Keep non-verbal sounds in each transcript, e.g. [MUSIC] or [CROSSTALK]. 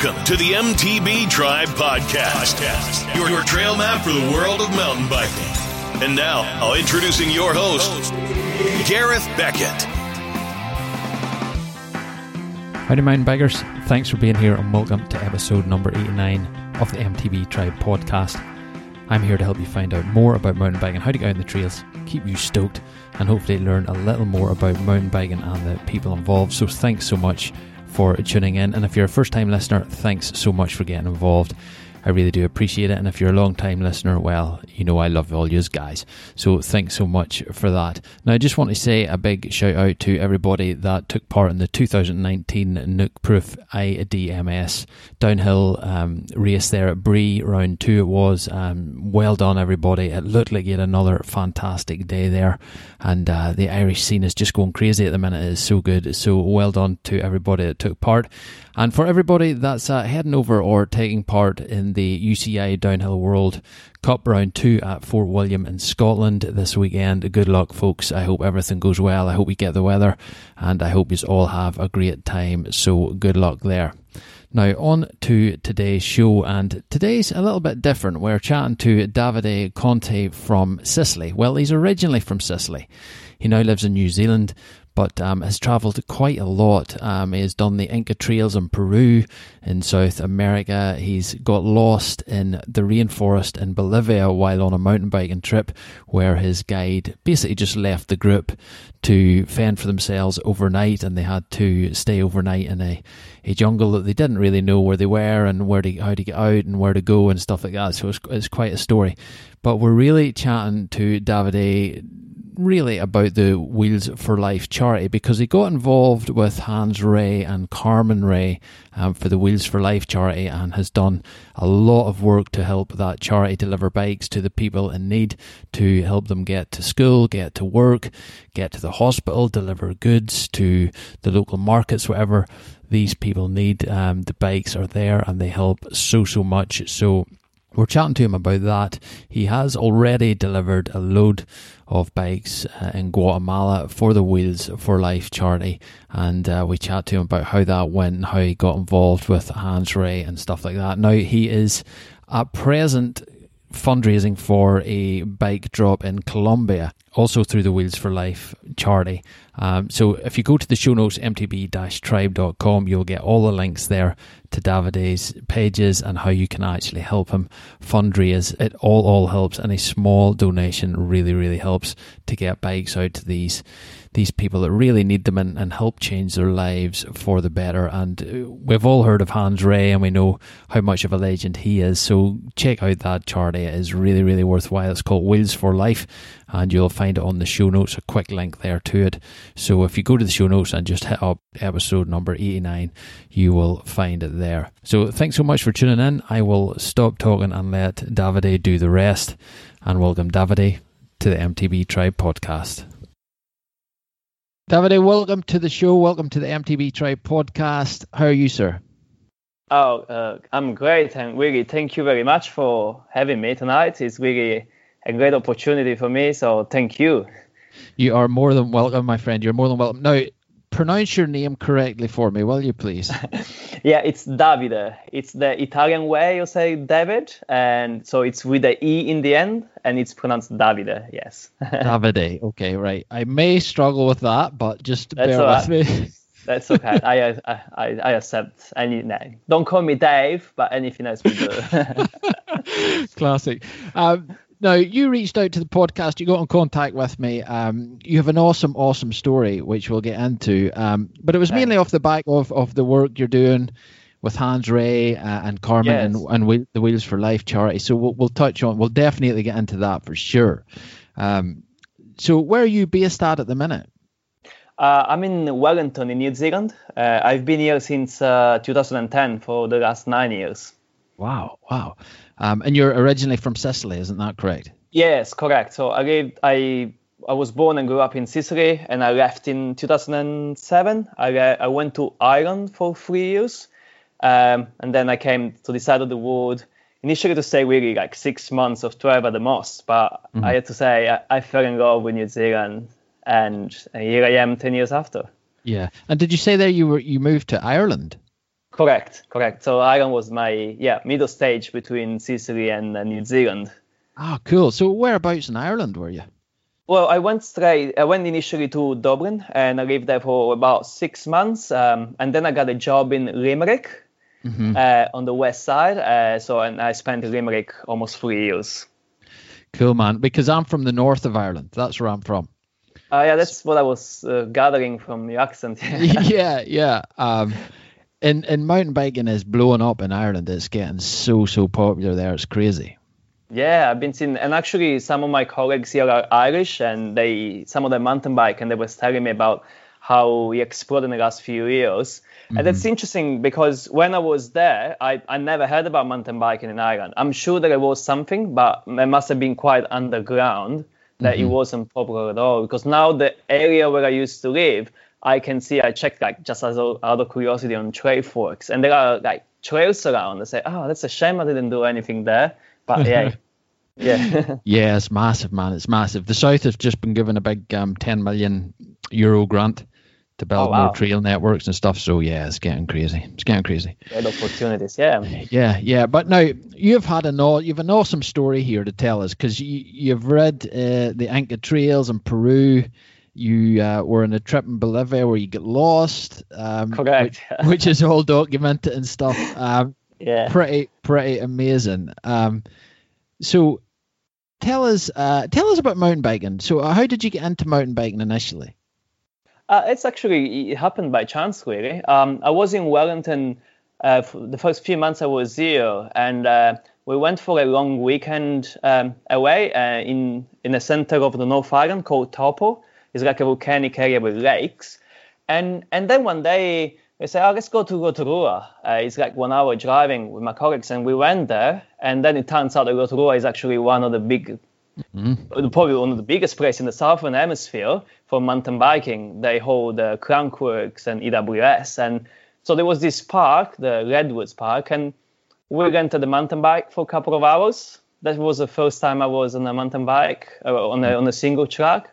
Welcome to the MTB Tribe Podcast, your, your trail map for the world of mountain biking. And now, I'll introducing your host, Gareth Beckett. Howdy, mountain bikers. Thanks for being here and welcome to episode number 89 of the MTB Tribe Podcast. I'm here to help you find out more about mountain biking, how to get out on the trails, keep you stoked, and hopefully learn a little more about mountain biking and the people involved. So, thanks so much for tuning in. And if you're a first time listener, thanks so much for getting involved. I really do appreciate it. And if you're a long time listener, well, you know I love all you guys. So thanks so much for that. Now, I just want to say a big shout out to everybody that took part in the 2019 Nukeproof IDMS downhill um, race there at Brie, round two it was. Um, well done, everybody. It looked like had another fantastic day there. And uh, the Irish scene is just going crazy at the minute. It is so good. So well done to everybody that took part. And for everybody that's uh, heading over or taking part in the UCI Downhill World Cup Round 2 at Fort William in Scotland this weekend, good luck, folks. I hope everything goes well. I hope we get the weather and I hope you all have a great time. So good luck there. Now, on to today's show, and today's a little bit different. We're chatting to Davide Conte from Sicily. Well, he's originally from Sicily. He now lives in New Zealand, but um, has travelled quite a lot. Um, he has done the Inca Trails in Peru, in South America. He's got lost in the rainforest in Bolivia while on a mountain biking trip, where his guide basically just left the group to fend for themselves overnight, and they had to stay overnight in a, a jungle that they didn't really know where they were and where to how to get out and where to go and stuff like that. So it's, it's quite a story. But we're really chatting to Davide really about the Wheels for Life charity because he got involved with Hans Rey and Carmen Rey um, for the Wheels for Life charity and has done a lot of work to help that charity deliver bikes to the people in need, to help them get to school, get to work, get to the hospital, deliver goods to the local markets, whatever these people need. Um, the bikes are there and they help so, so much. So, we're chatting to him about that. He has already delivered a load of bikes uh, in Guatemala for the Wheels for Life charity, and uh, we chat to him about how that went, how he got involved with Hans Rey and stuff like that. Now he is at present fundraising for a bike drop in Colombia, also through the Wheels for Life charity. Um, so if you go to the show notes, mtb-tribe.com, you'll get all the links there to Davide's pages and how you can actually help him fundraise. It all, all helps and a small donation really, really helps to get bikes out to these these people that really need them and, and help change their lives for the better. And uh, we've all heard of Hans Rey and we know how much of a legend he is. So check out that charity. It is really, really worthwhile. It's called Wheels for Life and you'll find it on the show notes, a quick link there to it. So if you go to the show notes and just hit up episode number 89, you will find it there. So thanks so much for tuning in. I will stop talking and let Davide do the rest. And welcome, Davide, to the MTB Tribe podcast. Davide, welcome to the show. Welcome to the MTB Tribe podcast. How are you, sir? Oh, uh, I'm great, and really thank you very much for having me tonight. It's really a great opportunity for me, so thank you. You are more than welcome, my friend. You're more than welcome. Now, pronounce your name correctly for me, will you, please? [LAUGHS] yeah, it's Davide. It's the Italian way you say David, and so it's with the e in the end, and it's pronounced Davide. Yes. [LAUGHS] Davide. Okay, right. I may struggle with that, but just That's bear with me. [LAUGHS] That's okay. I, I I accept any name. Don't call me Dave, but anything else we do. Classic. Um, now you reached out to the podcast. You got in contact with me. Um, you have an awesome, awesome story which we'll get into. Um, but it was mainly off the back of, of the work you're doing with Hans Rey uh, and Carmen yes. and, and we, the Wheels for Life charity. So we'll, we'll touch on. We'll definitely get into that for sure. Um, so where are you based at at the minute? Uh, I'm in Wellington in New Zealand. Uh, I've been here since uh, 2010 for the last nine years. Wow, wow. Um, and you're originally from Sicily, isn't that correct? Yes, correct. So I lived, I I was born and grew up in Sicily, and I left in 2007. I I went to Ireland for three years, um, and then I came to the side of the world initially to stay really like six months of 12 at the most. But mm-hmm. I had to say I, I, fell in love with New Zealand, and here I am 10 years after. Yeah. And did you say there you were you moved to Ireland? Correct, correct. So Ireland was my yeah middle stage between Sicily and uh, New Zealand. Ah, cool. So whereabouts in Ireland were you? Well, I went straight. I went initially to Dublin, and I lived there for about six months, um, and then I got a job in Limerick, mm-hmm. uh, on the west side. Uh, so, and I spent in Limerick almost three years. Cool, man. Because I'm from the north of Ireland. That's where I'm from. Uh, yeah, that's what I was uh, gathering from your accent. [LAUGHS] [LAUGHS] yeah, yeah. Um, and and mountain biking is blowing up in Ireland. It's getting so so popular there. It's crazy. Yeah, I've been seeing, and actually some of my colleagues here are Irish, and they some of them mountain bike, and they was telling me about how he exploded in the last few years. Mm-hmm. And that's interesting because when I was there, I, I never heard about mountain biking in Ireland. I'm sure there was something, but it must have been quite underground that mm-hmm. it wasn't popular at all. Because now the area where I used to live, I can see I checked like just as out of curiosity on Trailforks, and there are like trails around. I say, oh, that's a shame I didn't do anything there. But yeah. [LAUGHS] yeah. [LAUGHS] yeah, it's massive, man. It's massive. The South has just been given a big um, 10 million euro grant to build oh, wow. more trail networks and stuff. So yeah, it's getting crazy. It's getting crazy. Great opportunities, yeah. Yeah, yeah. But now you've had an you've an awesome story here to tell us because you you've read uh, the Inca trails in Peru. You uh, were on a trip in Bolivia where you get lost. Um, Correct. Which, which, is all documented and stuff. Um, [LAUGHS] yeah. Pretty pretty amazing. Um, so tell us uh, tell us about mountain biking. So how did you get into mountain biking initially? Uh, it's actually it happened by chance, really. Um, I was in Wellington uh, the first few months I was here, and uh, we went for a long weekend um, away uh, in in the center of the North Island called Taupo. It's like a volcanic area with lakes, and and then one day we said, oh, let's go to Rotorua. Uh, it's like one hour driving with my colleagues, and we went there. And then it turns out that Rotorua is actually one of the big Mm-hmm. Probably one of the biggest places in the southern hemisphere for mountain biking. They hold uh, Crankworx and EWS, and so there was this park, the Redwoods Park, and we rented the mountain bike for a couple of hours. That was the first time I was on a mountain bike uh, on a on a single track,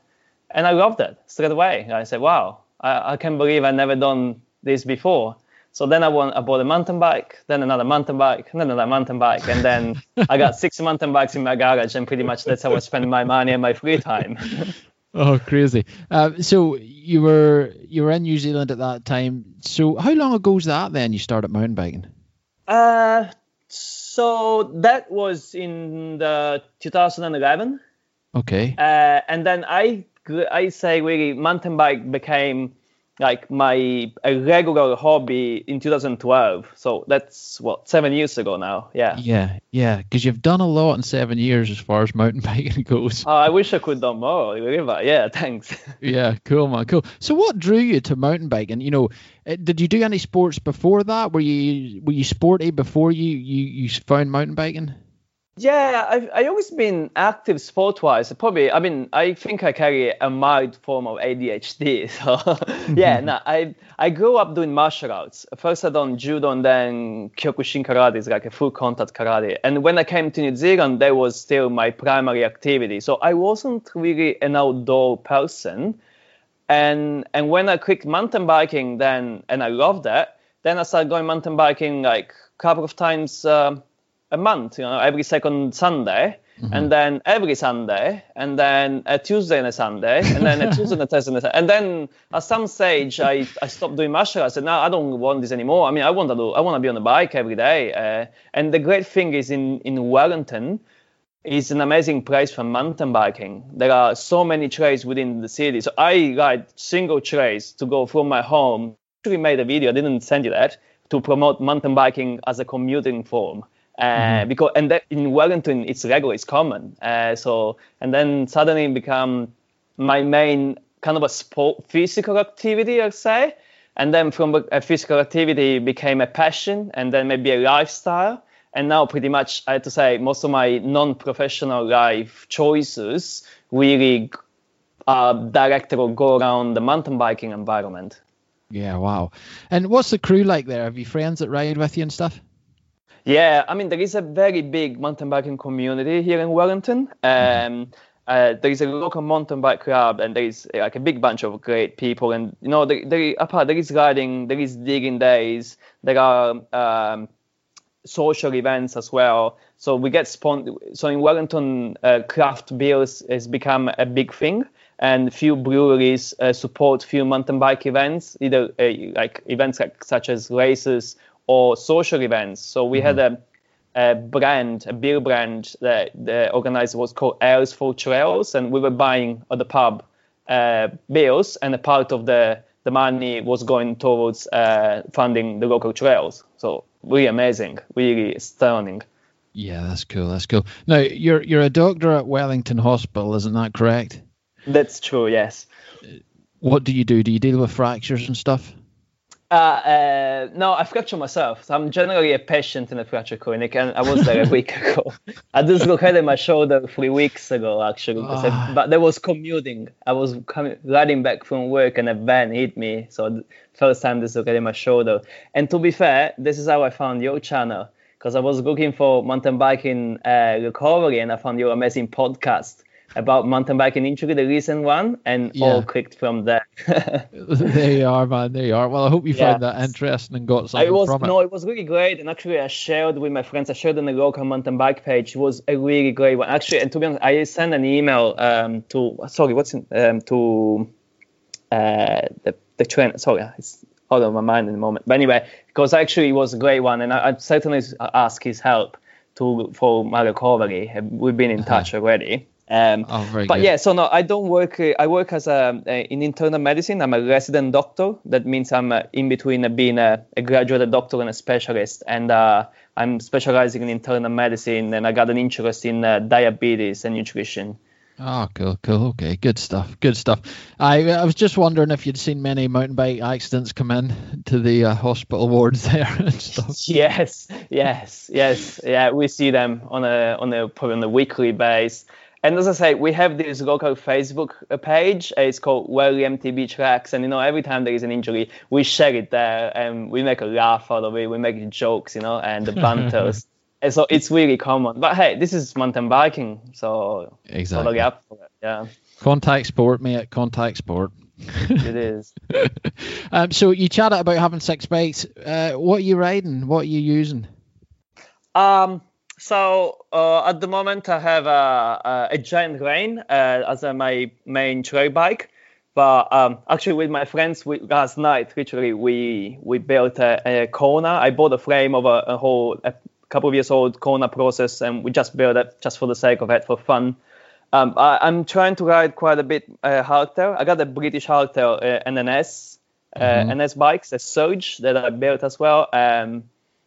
and I loved it straight away. I said, "Wow, I, I can't believe I never done this before." So then I, won, I bought a mountain bike, then another mountain bike, then another mountain bike, and then [LAUGHS] I got six mountain bikes in my garage, and pretty much that's how I spend my money and my free time. [LAUGHS] oh, crazy! Uh, so you were you were in New Zealand at that time. So how long ago was that then? You started mountain biking? Uh, so that was in the 2011. Okay. Uh, and then I I say really mountain bike became like my a regular hobby in 2012 so that's what seven years ago now? Yeah. Yeah yeah. Because you've done a lot in seven years as far as mountain [LAUGHS] biking goes. Oh, i wish i could do more yeah thanks. [LAUGHS] Yeah cool man cool. So what drew you to mountain biking? You know eh, did you do any sports before that? Were you were you sporty before you you, you found mountain biking yeah, I've I always been active sport wise. Probably, I mean, I think I carry a mild form of ADHD. [LAUGHS] So yeah, no, I I grew up doing martial arts. First I done judo and then Kyokushin karate is like a full contact karate. And when I came to New Zealand, that was still my primary activity. So I wasn't really an outdoor person. And and when I quit mountain biking, then and I loved that. Then I started going mountain biking like a couple of times. Uh, a month, you know, every second Sunday, mm-hmm. and then every Sunday, and then a Tuesday and a Sunday, and then a [LAUGHS] Tuesday and a Thursday and a. And then at some stage, I, I stopped doing martial arts. I said, no, I don't want this anymore. I mean, I want to do, I want to be on a bike every day. Uh, and the great thing is in, in Wellington, is an amazing place for mountain biking. There are so many trails within the city. So I ride single trails to go from my home. I actually made a video, I didn't send you that, to promote mountain biking as a commuting form. Uh, mm-hmm. because and that in Wellington it's regular, it's common. Uh, so and then suddenly become my main kind of a sport physical activity, I'd say. And then from a physical activity became a passion, and then maybe a lifestyle. And now pretty much I have to say most of my non-professional life choices really are directed or go around the mountain biking environment. Yeah, wow. And what's the crew like there? Have you friends that ride with you and stuff? Yeah, I mean there is a very big mountain biking community here in Wellington. Mm-hmm. Um, uh, there is a local mountain bike club, and there is uh, like a big bunch of great people. And you know, there, there, apart there is riding, there is digging days, there are um, social events as well. So we get spon- So in Wellington, uh, craft beers has become a big thing, and few breweries uh, support few mountain bike events, either uh, like events like, such as races or social events. So we mm-hmm. had a a brand, a beer brand that the organizer was called Ales for Trails, and we were buying at the pub uh, beers, and a part of the the money was going towards uh, funding the local trails. So really amazing, really stunning. Yeah, that's cool. That's cool. Now you're you're a doctor at Wellington Hospital, isn't that correct? That's true. Yes. What do you do? Do you deal with fractures and stuff? Uh, uh, no, I fractured myself. So I'm generally a patient in a fracture clinic, and I was there a week [LAUGHS] ago. I dislocated my shoulder three weeks ago, actually. I, but there was commuting. I was coming, riding back from work, and a van hit me. So first time dislocated my shoulder. And to be fair, this is how I found your channel because I was looking for mountain biking uh, recovery, and I found your amazing podcast about mountain biking injury, the recent one, and yeah. all clicked from there. [LAUGHS] there you are, man. There you are. Well, I hope you yeah. found that interesting and got something was, from it. No, it was really great. And actually, I shared with my friends. I shared on the local mountain bike page. It was a really great one. Actually, and to be honest, I sent an email um, to sorry, what's in, um, to uh, the the train. Sorry, it's out of my mind in the moment. But anyway, because actually it was a great one, and I, I certainly ask his help to for my recovery. We've been in uh-huh. touch already. Um, oh, but good. yeah, so no, I don't work. Uh, I work as a, a, in internal medicine. I'm a resident doctor. That means I'm uh, in between uh, being a, a, graduate doctor and a specialist. And uh, I'm specializing in internal medicine, and I got an interest in uh, diabetes and nutrition. Oh, cool, cool. Okay, good stuff. Good stuff. I I was just wondering if you'd seen many mountain bike accidents come in to the uh, hospital wards [LAUGHS] there and stuff. Yes, yes, yes. Yeah, we see them on a on a probably on a weekly basis and as I say, we have this local Facebook page. It's called Welly MTB Tracks, and you know, every time there is an injury, we share it there, and we make a laugh out of it. We make jokes, you know, and the [LAUGHS] banters. and so it's really common. But hey, this is mountain biking, so exactly. totally up for it. Yeah. Contact sport, mate. Contact sport. it is. [LAUGHS] um, so you chatted about having six bikes. Uh, what are you riding? What are you using? Um, so uh, at the moment, I have a, a Giant Reign uh, as my main trail bike. But um, actually, with my friends, we, last night, literally, we we built a, a Kona. I bought a frame of a, a whole a couple of years old Kona Process, and we just built it just for the sake of it, for fun. Um, I, am trying to ride quite a bit uh, hardtail. I got a British hardtail uh, NNS, uh, mm-hmm. NS bikes, a Surge that I built as well. Um,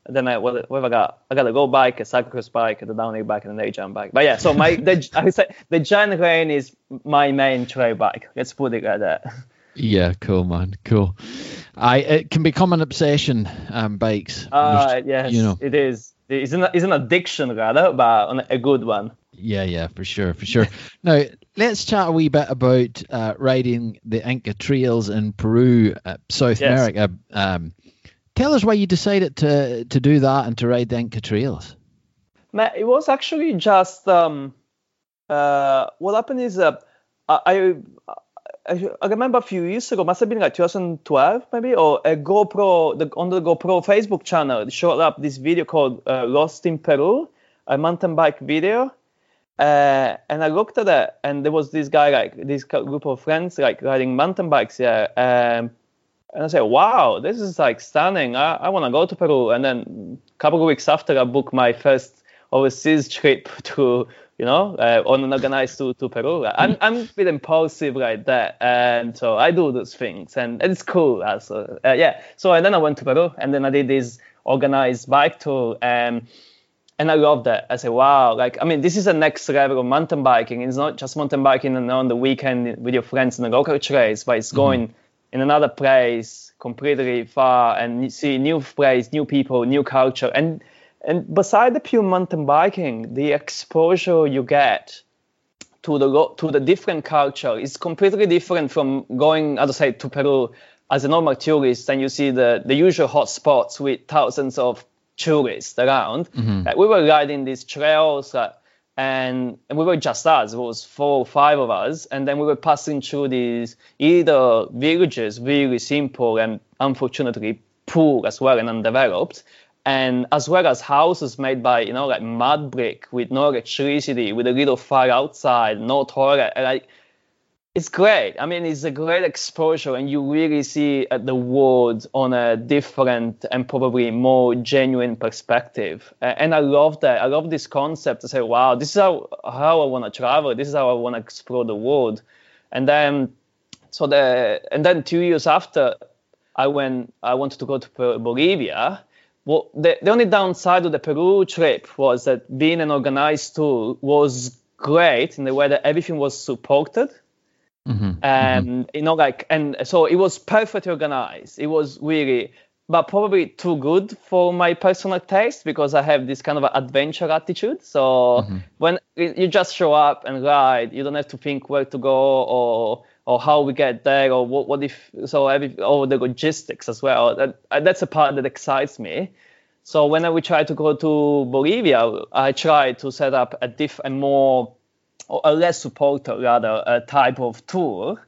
then I what, what have I got? I got a go bike, a cyclocross bike, a downhill bike, and an A jump bike. But yeah, so my the, [LAUGHS] I say the Giant Reign is my main trail bike. Let's put it like that. [LAUGHS] Yeah, cool, man, cool. I it can become an obsession. Um, bikes. Uh, yes, you know, it is. It's an it's an addiction rather, but a good one. Yeah, yeah, for sure, for sure. [LAUGHS] now let's chat a wee bit about uh, riding the Inca trails in Peru, uh, South yes. America. Um, Tell us why you decided to to do that and to ride the Inca trails. it was actually just um, uh, what happened is uh, I, I, I remember a few years ago, must have been like 2012 maybe, or a GoPro the, on the GoPro Facebook channel it showed up this video called uh, "Lost in Peru," a mountain bike video. Uh, and I looked at it, and there was this guy, like this group of friends, like riding mountain bikes. Yeah, um, and I say, wow, this is like stunning. I, I want to go to Peru. And then a couple of weeks after, I book my first overseas [LAUGHS] trip to, you know, uh, unorganized to, to Peru. I'm, I'm a bit impulsive like that. And so I do those things and it's cool. Also. Uh, yeah. So and then I went to Peru and then I did this organized bike tour. And, and I love that. I said, wow, like, I mean, this is the next level of mountain biking. It's not just mountain biking and on the weekend with your friends in the local trails, but it's mm-hmm. going mm-hmm in another place completely far and see new place, new people, new culture. And and beside the pure mountain biking, the exposure you get to the to the different culture is completely different from going, as I say, to Peru as a normal tourist and you see the, the usual hot spots with thousands of tourists around. Mm-hmm. Like we were riding these trails that and, and we were just us. It was four or five of us, and then we were passing through these either villages, really simple and unfortunately poor as well and undeveloped, and as well as houses made by you know like mud brick with no electricity, with a little fire outside, no toilet, like it's great. I mean, it's a great exposure, and you really see uh, the world on a different and probably more genuine perspective. And I love that. I love this concept to say, wow, this is how, how I want to travel. This is how I want to explore the world. And then, so the and then two years after, I went. I wanted to go to Bolivia. Well, the, the only downside of the Peru trip was that being an organized tour was great in the way that everything was supported Mm-hmm. Um, mm-hmm. you know, like, and so it was perfectly organized. It was really, but probably too good for my personal taste because I have this kind of adventure attitude. So mm-hmm. when you just show up and ride, you don't have to think where to go or or how we get there or what, what if so every or the logistics as well. That, that's a part that excites me. So when we try to go to Bolivia, I try to set up a diff a more or a less supported rather a type of tour.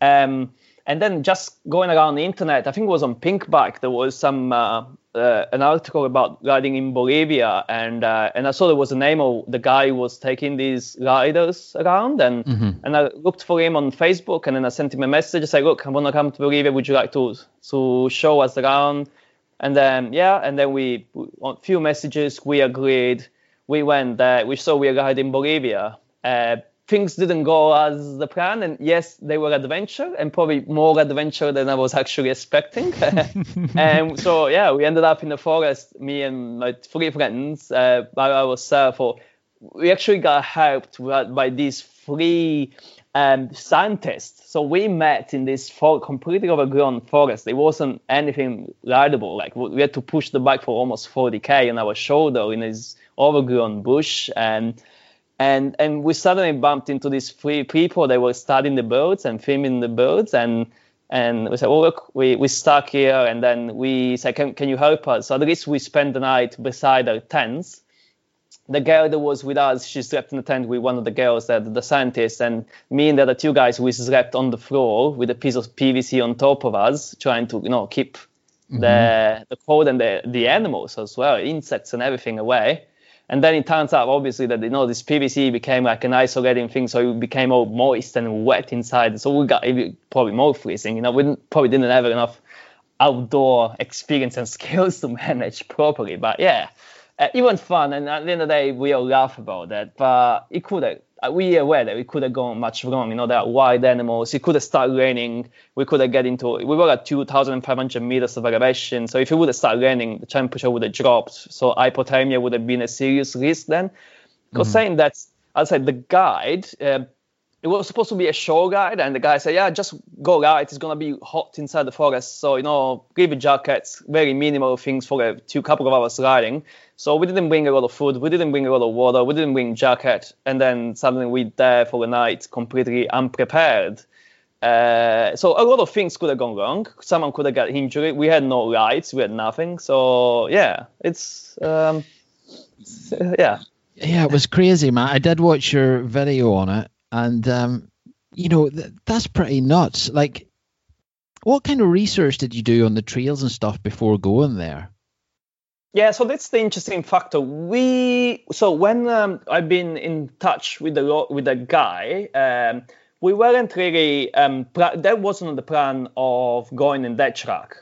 Um, and then just going around the internet, I think it was on Pinkbike, there was some uh, uh, an article about riding in Bolivia, and uh, and I saw there was a name of the guy who was taking these riders around, and mm-hmm. and I looked for him on Facebook, and then I sent him a message, I said, look, I want to come to Bolivia, would you like to to show us around? And then yeah, and then we on a few messages we agreed, we went there, we saw we arrived in Bolivia, uh, things didn't go as the plan, and yes, they were adventure, and probably more adventure than I was actually expecting. and [LAUGHS] so yeah, we ended up in the forest, me and my three friends, uh, by ourselves. We actually got helped by these three um, scientists. So we met in this for- completely overgrown forest. It wasn't anything rideable. Like we had to push the bike for almost 40k on our shoulder in this overgrown bush, and and and we suddenly bumped into these three people that were studying the birds and filming the birds and and we said, "Oh look, we we stuck here." And then we said, "Can can you help us?" So at least we spent the night beside our tents. The girl that was with us, she slept in the tent with one of the girls, that the scientist, and me and the other two guys, we slept on the floor with a piece of PVC on top of us, trying to you know keep mm-hmm. the the cold and the the animals as well, insects and everything away. And then it turns out, obviously, that you know this PVC became like an isolating thing, so it became all moist and wet inside. So we got probably more freezing. You know, we probably didn't have enough outdoor experience and [LAUGHS] skills to manage properly. But yeah, uh, it was fun, and at the end of the day, we all laugh about that. But it could have we are aware that we could have gone much wrong. You know, there are wild animals. It could have started raining. We could have get into. We were at 2,500 meters of elevation. So if it would have started raining, the temperature would have dropped. So hypothermia would have been a serious risk then. Because mm-hmm. saying that, I said the guide. Uh, it was supposed to be a show guide, and the guy said, "Yeah, just go out. It's gonna be hot inside the forest, so you know, give jackets, very minimal things for a two couple of hours riding." So we didn't bring a lot of food, we didn't bring a lot of water, we didn't bring jacket, and then suddenly we're there for the night completely unprepared. Uh, so a lot of things could have gone wrong. Someone could have got injured. We had no lights, we had nothing. So yeah, it's um, yeah. Yeah, it was crazy, man. I did watch your video on it, and um, you know th- that's pretty nuts. Like, what kind of research did you do on the trails and stuff before going there? Yeah, so that's the interesting factor. We so when um, I've been in touch with the with a guy, um, we weren't really um, that wasn't the plan of going in that track.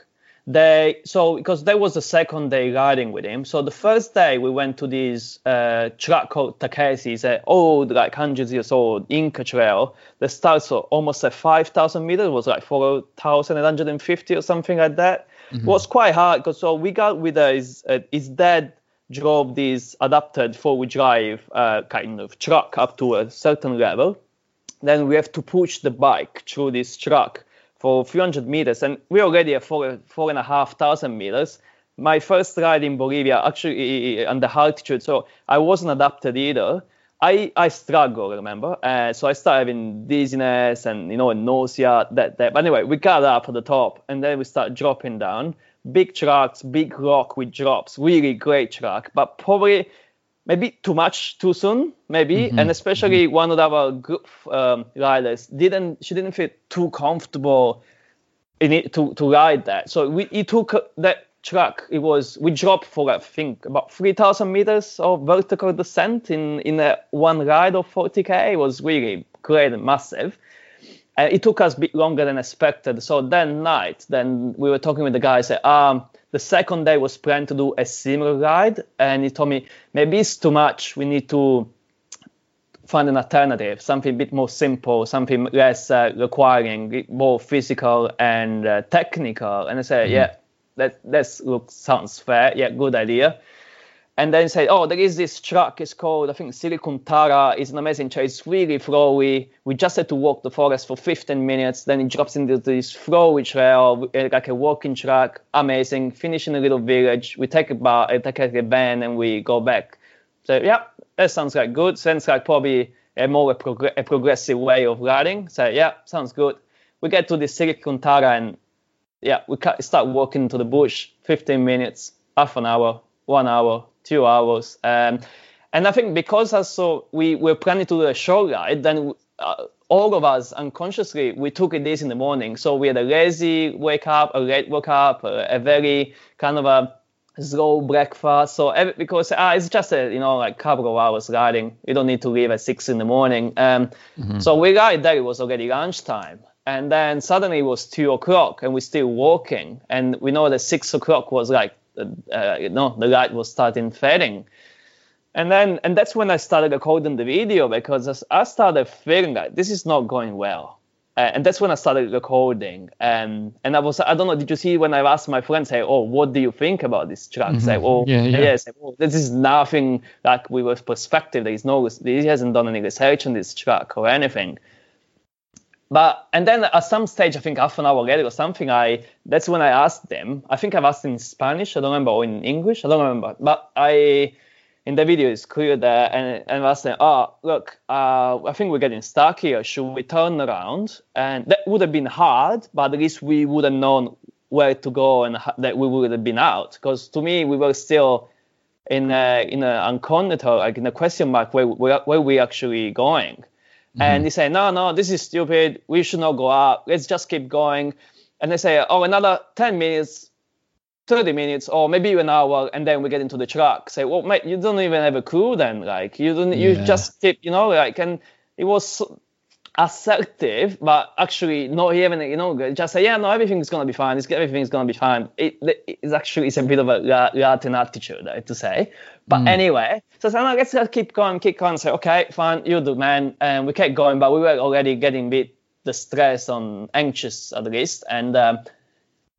They so because that was the second day riding with him. So the first day we went to this uh, track called Takeshi, it's an old like hundreds years old Inca trail that starts almost at five thousand meters. It was like four thousand eight hundred and fifty or something like that mm-hmm. was quite hard because so we got with his uh, his dad drove this adapted four-wheel drive uh, kind of truck up to a certain level. Then we have to push the bike through this truck for a few hundred meters, and we're already at four four and a half thousand meters. My first ride in Bolivia, actually on the altitude, so I wasn't adapted either. I, I struggle, remember? Uh, so I started having dizziness and, you know, nausea, that, that. But anyway, we got up at the top and then we start dropping down. Big tracks, big rock with drops, really great track. But probably maybe too much too soon, maybe, mm-hmm. and especially mm-hmm. one of our group um, riders didn't she didn't feel too comfortable in it to to ride that. So we it took that track. It was we dropped for I think about three thousand meters of vertical descent in in a one ride of 40k. It was really great and massive. Uh, it took us a bit longer than expected. So that night, then we were talking with the guy. Said, um, the second day was planned to do a similar ride, and he told me maybe it's too much. We need to find an alternative, something a bit more simple, something less uh, requiring, more physical and uh, technical. And I said, mm-hmm. yeah, that that looks sounds fair. Yeah, good idea and then say, oh, there is this track. It's called, I think, Silicon Tara. It's an amazing track. It's really flowy. We just had to walk the forest for 15 minutes. Then it drops into this flowy trail, eh, like a walking track. Amazing. Finish in a little village. We take a bar, eh, take a van, and we go back. So yeah, that sounds like good. Sounds like probably a more prog- a progressive way of riding. So yeah, sounds good. We get to the Silicon Tara and yeah, we start walking to the bush. 15 minutes, half an hour, one hour, two hours. Um, and I think because also we were planning to do a short ride, then uh, all of us unconsciously we took it this in the morning. So we had a lazy wake up, a late wake up, a, a very kind of a slow breakfast. So every, because ah, it's just a you know like couple of hours riding. You don't need to leave at six in the morning. Um, mm-hmm. So we got there. It was already lunchtime. And then suddenly it was two o'clock, and we're still walking. And we know that six o'clock was like uh, you know, the light was starting fading. And then, and that's when I started recording the video because as I started feeling like this is not going well. Uh, and that's when I started recording. And and I was, I don't know, did you see when I asked my friends, say, oh, what do you think about this track? Mm-hmm. Say, oh, yeah, yeah. yeah oh, this is nothing like we were perspective. There is no, he hasn't done any research on this track or anything but and then at some stage, I think half an hour later or something, I that's when I asked them. I think I've asked in Spanish. I don't remember or in English. I don't remember. But I in the video it's clear that and, and I them, oh look, uh, I think we're getting stuck here. Should we turn around? And that would have been hard, but at least we would have known where to go and that we would have been out. Because to me, we were still in a in a incognito, like in a question mark, where where, where we actually going. Mm-hmm. And they say, no, no, this is stupid. We should not go up. Let's just keep going. And they say, oh, another 10 minutes, 30 minutes, or maybe an hour, and then we get into the truck. Say, well, mate, you don't even have a crew then. Like, you don't, yeah. you just keep, you know, like, and it was assertive, but actually not even, you know, just say, yeah, no, everything's gonna be fine. It's, everything's gonna be fine. It, it's actually it's a bit of a Latin attitude uh, to say. But mm. anyway, so, so no, let's just keep going, keep going. Say, okay, fine, you do, man. And we kept going, but we were already getting a bit distressed and anxious at least. And um,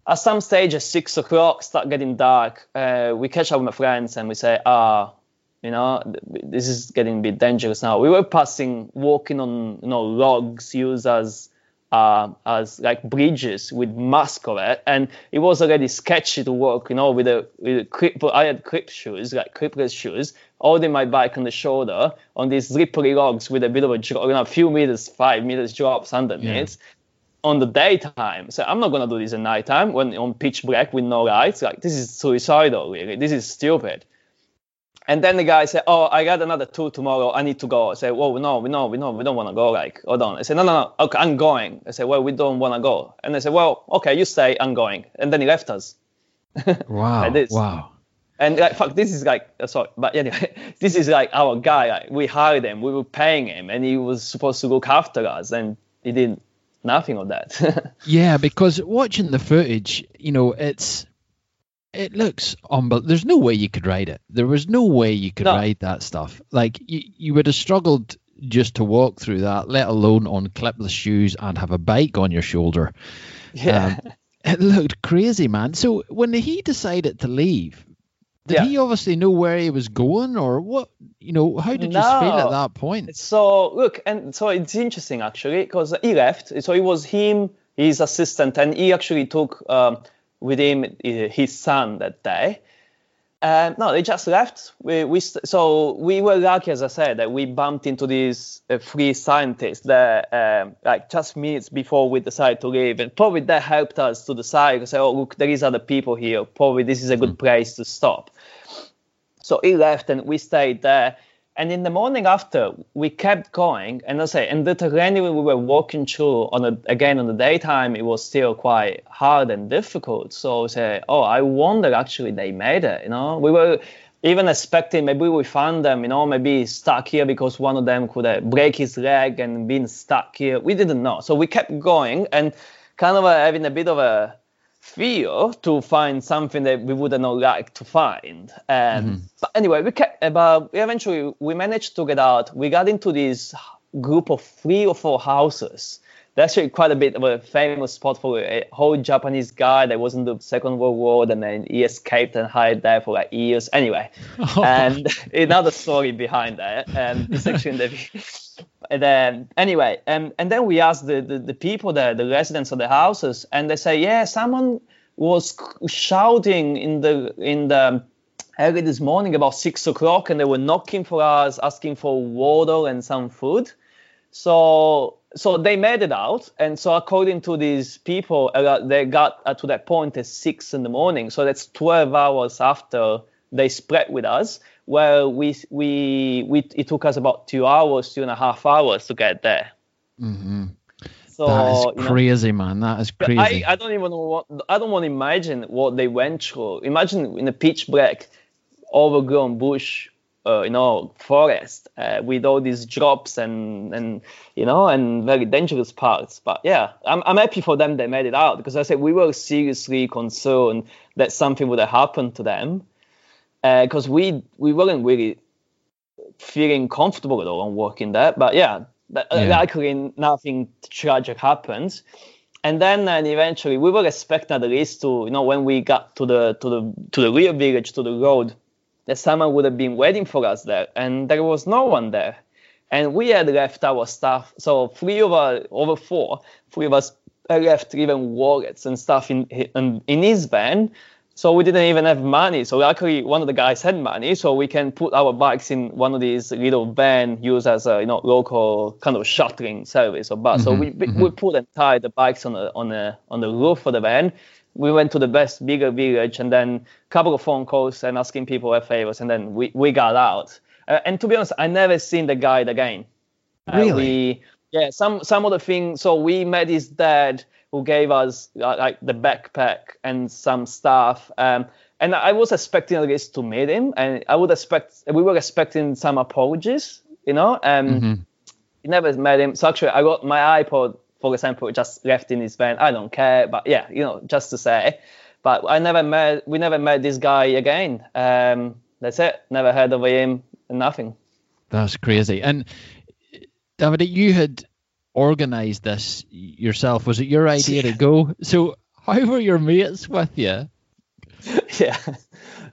at some stage, at six o'clock, start getting dark. Uh, we catch up with my friends and we say, ah, you know, this is getting a bit dangerous now. We were passing, walking on, you know, logs used as uh, as like bridges with mask of it, and it was already sketchy to walk, you know, with a with a clip. I had clip shoes, like clipless shoes, holding my bike on the shoulder on these slippery logs with a bit of a drop, you know, a few meters, five meters drops underneath. Yeah. On the daytime, so I'm not gonna do this at nighttime when on pitch black with no lights. Like this is suicidal, really. This is stupid. And then the guy said, "Oh, I got another two tomorrow. I need to go." I said, "Whoa, no, we no, we no, we don't want to go. Like, hold on." I said, "No, no, no. Okay, I'm going." I said, "Well, we don't want to go." And I said, "Well, okay, you stay. I'm going." And then he left us. [LAUGHS] wow. like wow. And like, fuck, this is like, uh, sorry, but anyway, [LAUGHS] this is like our guy. Like, we hired him, we were paying him, and he was supposed to look after us, and he did nothing of that. [LAUGHS] yeah, because watching the footage, you know, it's it looks unbelievable. There's no way you could ride it. There was no way you could no. ride that stuff. Like you, you would have struggled just to walk through that, let alone on clipless shoes and have a bike on your shoulder. Yeah. Um, it looked crazy, man. So when he decided to leave, did yeah. he obviously know where he was going or what? You know, how did no. you feel at that point? So look, and so it's interesting actually because he left. So it was him, his assistant, and he actually took. Um, with him, uh, his son that day. No, they just left. We, we so we were lucky, as I said, that we bumped into these uh, three scientists that um, like just minutes before we decided to leave, and probably that helped us to decide. To say, oh look, there is other people here. Probably this is a good mm. place to stop. So he left and we stayed there. And in the morning after, we kept going. And I say, and the terrain we were walking through on a, again on the daytime, it was still quite hard and difficult. So I say, oh, I wonder actually they made it. You know, we were even expecting maybe we found them, you know, maybe stuck here because one of them could uh, break his leg and been stuck here. We didn't know. So we kept going and kind of having a bit of a fear to find something that we wouldn't like to find. And mm-hmm. but anyway, we kept uh, about eventually we managed to get out. We got into this group of three or four houses. That's actually quite a bit of a famous spot for a whole Japanese guy that was in the Second World War and then he escaped and hid there for like years. Anyway, [LAUGHS] oh. and [LAUGHS] another story behind that. And it's actually in the [LAUGHS] and then anyway, um, and then we asked the, the, the people there, the residents of the houses, and they say, yeah, someone was shouting in the in the early this morning about six o'clock, and they were knocking for us, asking for water and some food. So so they made it out, and so according to these people, uh, they got uh, to that point at six in the morning. So that's twelve hours after they spread with us well, we we we it took us about two hours, two and a half hours to get there. Mm-hmm. So that is crazy, know, man. That is crazy. I, I don't even know what I don't want to imagine what they went through. Imagine in a pitch black, overgrown bush, uh, you know, forest uh, with all these drops and and you know and very dangerous parts. But yeah, I'm I'm happy for them they made it out because I said we were seriously concerned that something would have happened to them because uh, we we weren't really feeling comfortable at all on working there. But yeah, that, uh, yeah. luckily nothing tragic happened. And then and eventually we were expecting at least to you know when we got to the to the to the real village to the road that someone would have been waiting for us there, and there was no one there. And we had left our stuff. So three of us, over four, three of us left even wallets and stuff in in, in his van so we didn't even have money. So luckily, one of the guys had money, so we can put our bikes in one of these little van used as a you know local kind of shuttling service or bus. Mm-hmm, so we mm-hmm. we put and tied the bikes on the on the on the roof of the van. We went to the best bigger village and then a couple of phone calls and asking people for favors, and then we, we got out. Uh, and to be honest, I never seen the guide again. Uh, really? We, yeah, some some of the things. So we met his dad who gave us uh, like the backpack and some stuff. Um, and I was expecting at least to meet him, and I would expect we were expecting some apologies, you know. Um, mm-hmm. He never met him. So actually, I got my iPod, for example, just left in his van. I don't care, but yeah, you know, just to say. But I never met. We never met this guy again. Um, that's it. Never heard of him. Nothing. That's crazy. And David, you had organized this yourself? Was it your [LAUGHS] idea to go? So how were your mates with you? [LAUGHS] Yeah,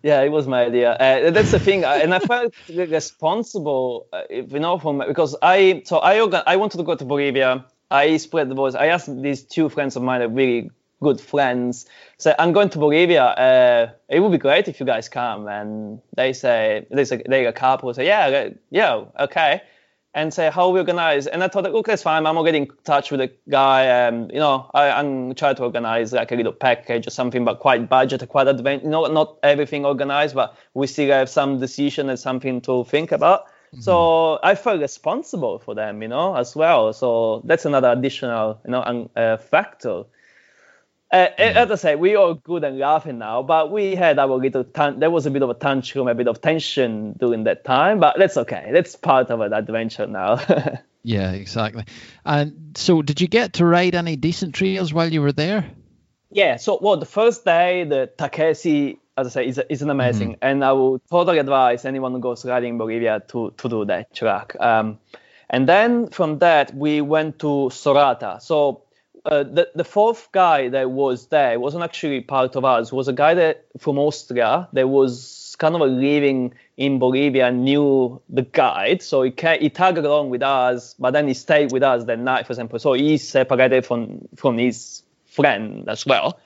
yeah, it was my idea. Uh, that's the thing, and I felt responsible, uh, you know, for my, because I so I organ- I wanted to go to Bolivia. I spread the voice. I asked these two friends of mine, are really good friends, say I'm going to Bolivia. Uh, it would be great if you guys come. And they say they say they a couple say yeah, yeah, okay and say how we organize. And I thought, okay, that's fine. I'm gonna get in touch with the guy. and you know, I, I'm trying to organize like a little package or something, but quite budget, quite advanced. You know, not everything organized, but we still have some decision and something to think about. Mm-hmm. So I felt responsible for them, you know, as well. So that's another additional, you know, uh, factor. Uh, as I say, we are good and laughing now, but we had our little tan- there was a bit of a tantrum, a bit of tension during that time, but that's okay. That's part of an adventure now. [LAUGHS] yeah, exactly. And so, did you get to ride any decent trails while you were there? Yeah. So, well, the first day, the Takeshi, as I say, is, is an amazing, mm-hmm. and I would totally advise anyone who goes riding in Bolivia to to do that track. Um, and then from that, we went to Sorata. So uh, the the fourth guy that was there wasn't actually part of us. Was a guy that from Austria that was kind of living in Bolivia and knew the guide, so he can, he tagged along with us, but then he stayed with us that night, for example. So he's separated from from his friend as well.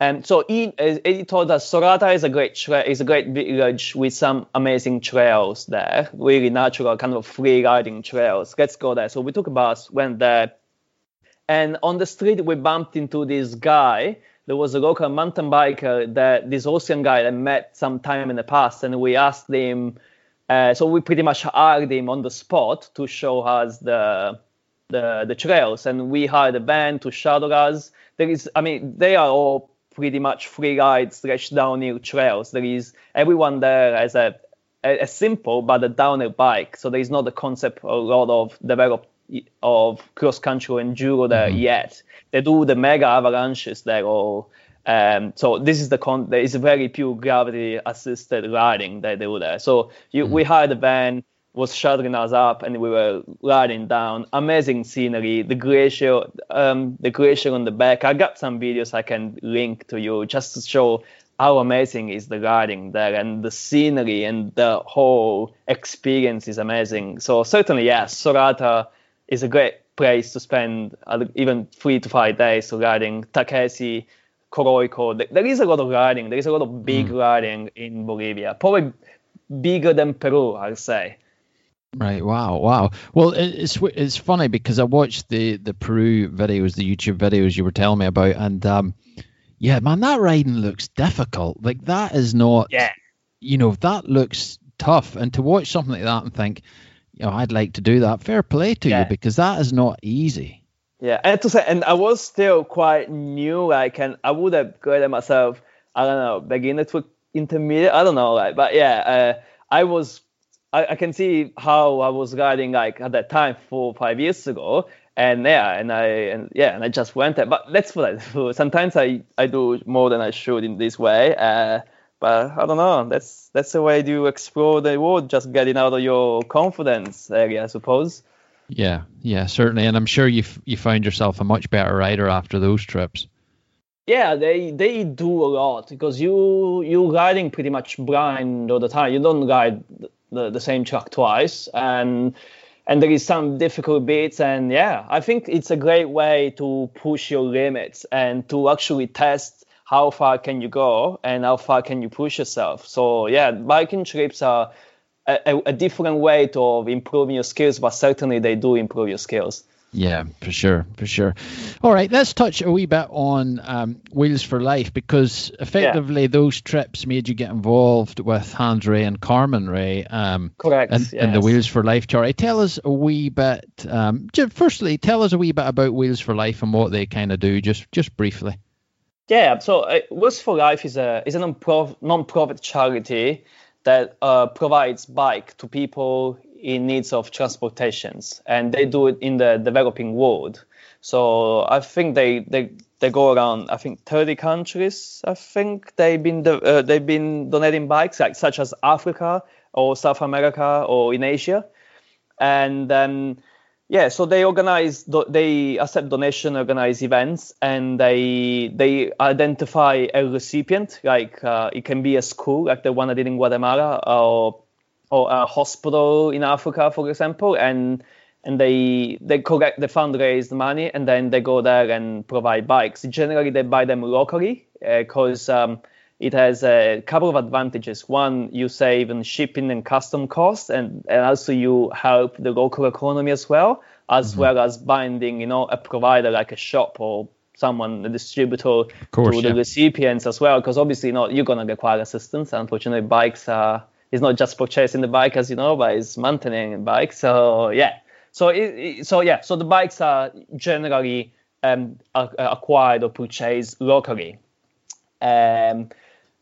And so he, he told us Sorata is a great tra- is a great village with some amazing trails there, really natural kind of free riding trails. Let's go there. So we took a bus, went there and on the street we bumped into this guy there was a local mountain biker that this Austrian guy that met some time in the past, and we asked him. Uh, so we pretty much hired him on the spot to show us the the the trails, and we hired a van to shuttle us. There is, I mean, they are all pretty much free ride slash downhill trails. There is everyone there has a, a, a simple but a downhill bike, so there is not the concept a lot of developed of cross country and enduro there mm-hmm. yet. They do the mega avalanches there all. um, so this is the con. There is a very pure gravity assisted riding that they do there. So you, mm-hmm. we hired a van was shuttling us up and we were riding down. Amazing scenery. The glacier, um, the glacier on the back. I got some videos I can link to you just to show how amazing is the riding there and the scenery and the whole experience is amazing. So certainly, yes, Sorata is a great place to spend even three to five days riding. Takesi, Coroico. There is a lot of riding. There is a lot of big mm. riding in Bolivia. Probably bigger than Peru, I'd say. Right. Wow. Wow. Well, it's it's funny because I watched the the Peru videos, the YouTube videos you were telling me about, and um, yeah, man, that riding looks difficult. Like that is not. Yeah. You know, that looks tough, and to watch something like that and think, you know, I'd like to do that. Fair play to yeah. you because that is not easy. Yeah, and to say, and I was still quite new, like, and I would have graded myself, I don't know, beginner to intermediate, I don't know, like, but yeah, uh, I was I, I, can see how I was guiding like at that time four five years ago, and yeah, and I and yeah, and I just went there. But that's what I do. Sometimes I I do more than I should in this way. Uh, but I don't know. That's that's the way you explore the world, just getting out of your confidence area, I suppose. Yeah, yeah, certainly, and I'm sure you you found yourself a much better rider after those trips. Yeah, they they do a lot because you you riding pretty much blind all the time. You don't ride the, the same track twice and and there is some difficult bits and yeah i think it's a great way to push your limits and to actually test how far can you go and how far can you push yourself so yeah biking trips are a, a different way to improving your skills but certainly they do improve your skills yeah, for sure, for sure. All right, let's touch a wee bit on um, Wheels for Life because effectively yeah. those trips made you get involved with Hans Rey and Carmen Rey. Um, Correct. And, yes. the Wheels for Life charity. Tell us a wee bit. Um, firstly, tell us a wee bit about Wheels for Life and what they kind of do, just just briefly. Yeah, so uh, Wheels for Life is a is a non-profit charity that uh, provides bike to people in needs of transportations, and they do it in the developing world. So I think they they they go around I think 30 countries. I think they've been uh, they've been donating bikes like such as Africa or South America or in Asia, and then yeah, so they organize they accept donation, organize events, and they they identify a recipient. Like uh, it can be a school, like the one I did in Guatemala, or or a hospital in Africa, for example, and and they they collect the fundraise money and then they go there and provide bikes. Generally, they buy them locally because uh, um, it has a couple of advantages. One, you save on shipping and custom costs, and, and also you help the local economy as well, as mm-hmm. well as binding, you know, a provider like a shop or someone, a distributor, course, to the yeah. recipients as well. Because obviously, you know, you're gonna require assistance. Unfortunately, bikes are it's not just purchasing the bike as you know, but it's maintaining the bike. So yeah, so it, so yeah, so the bikes are generally um, acquired or purchased locally. Um,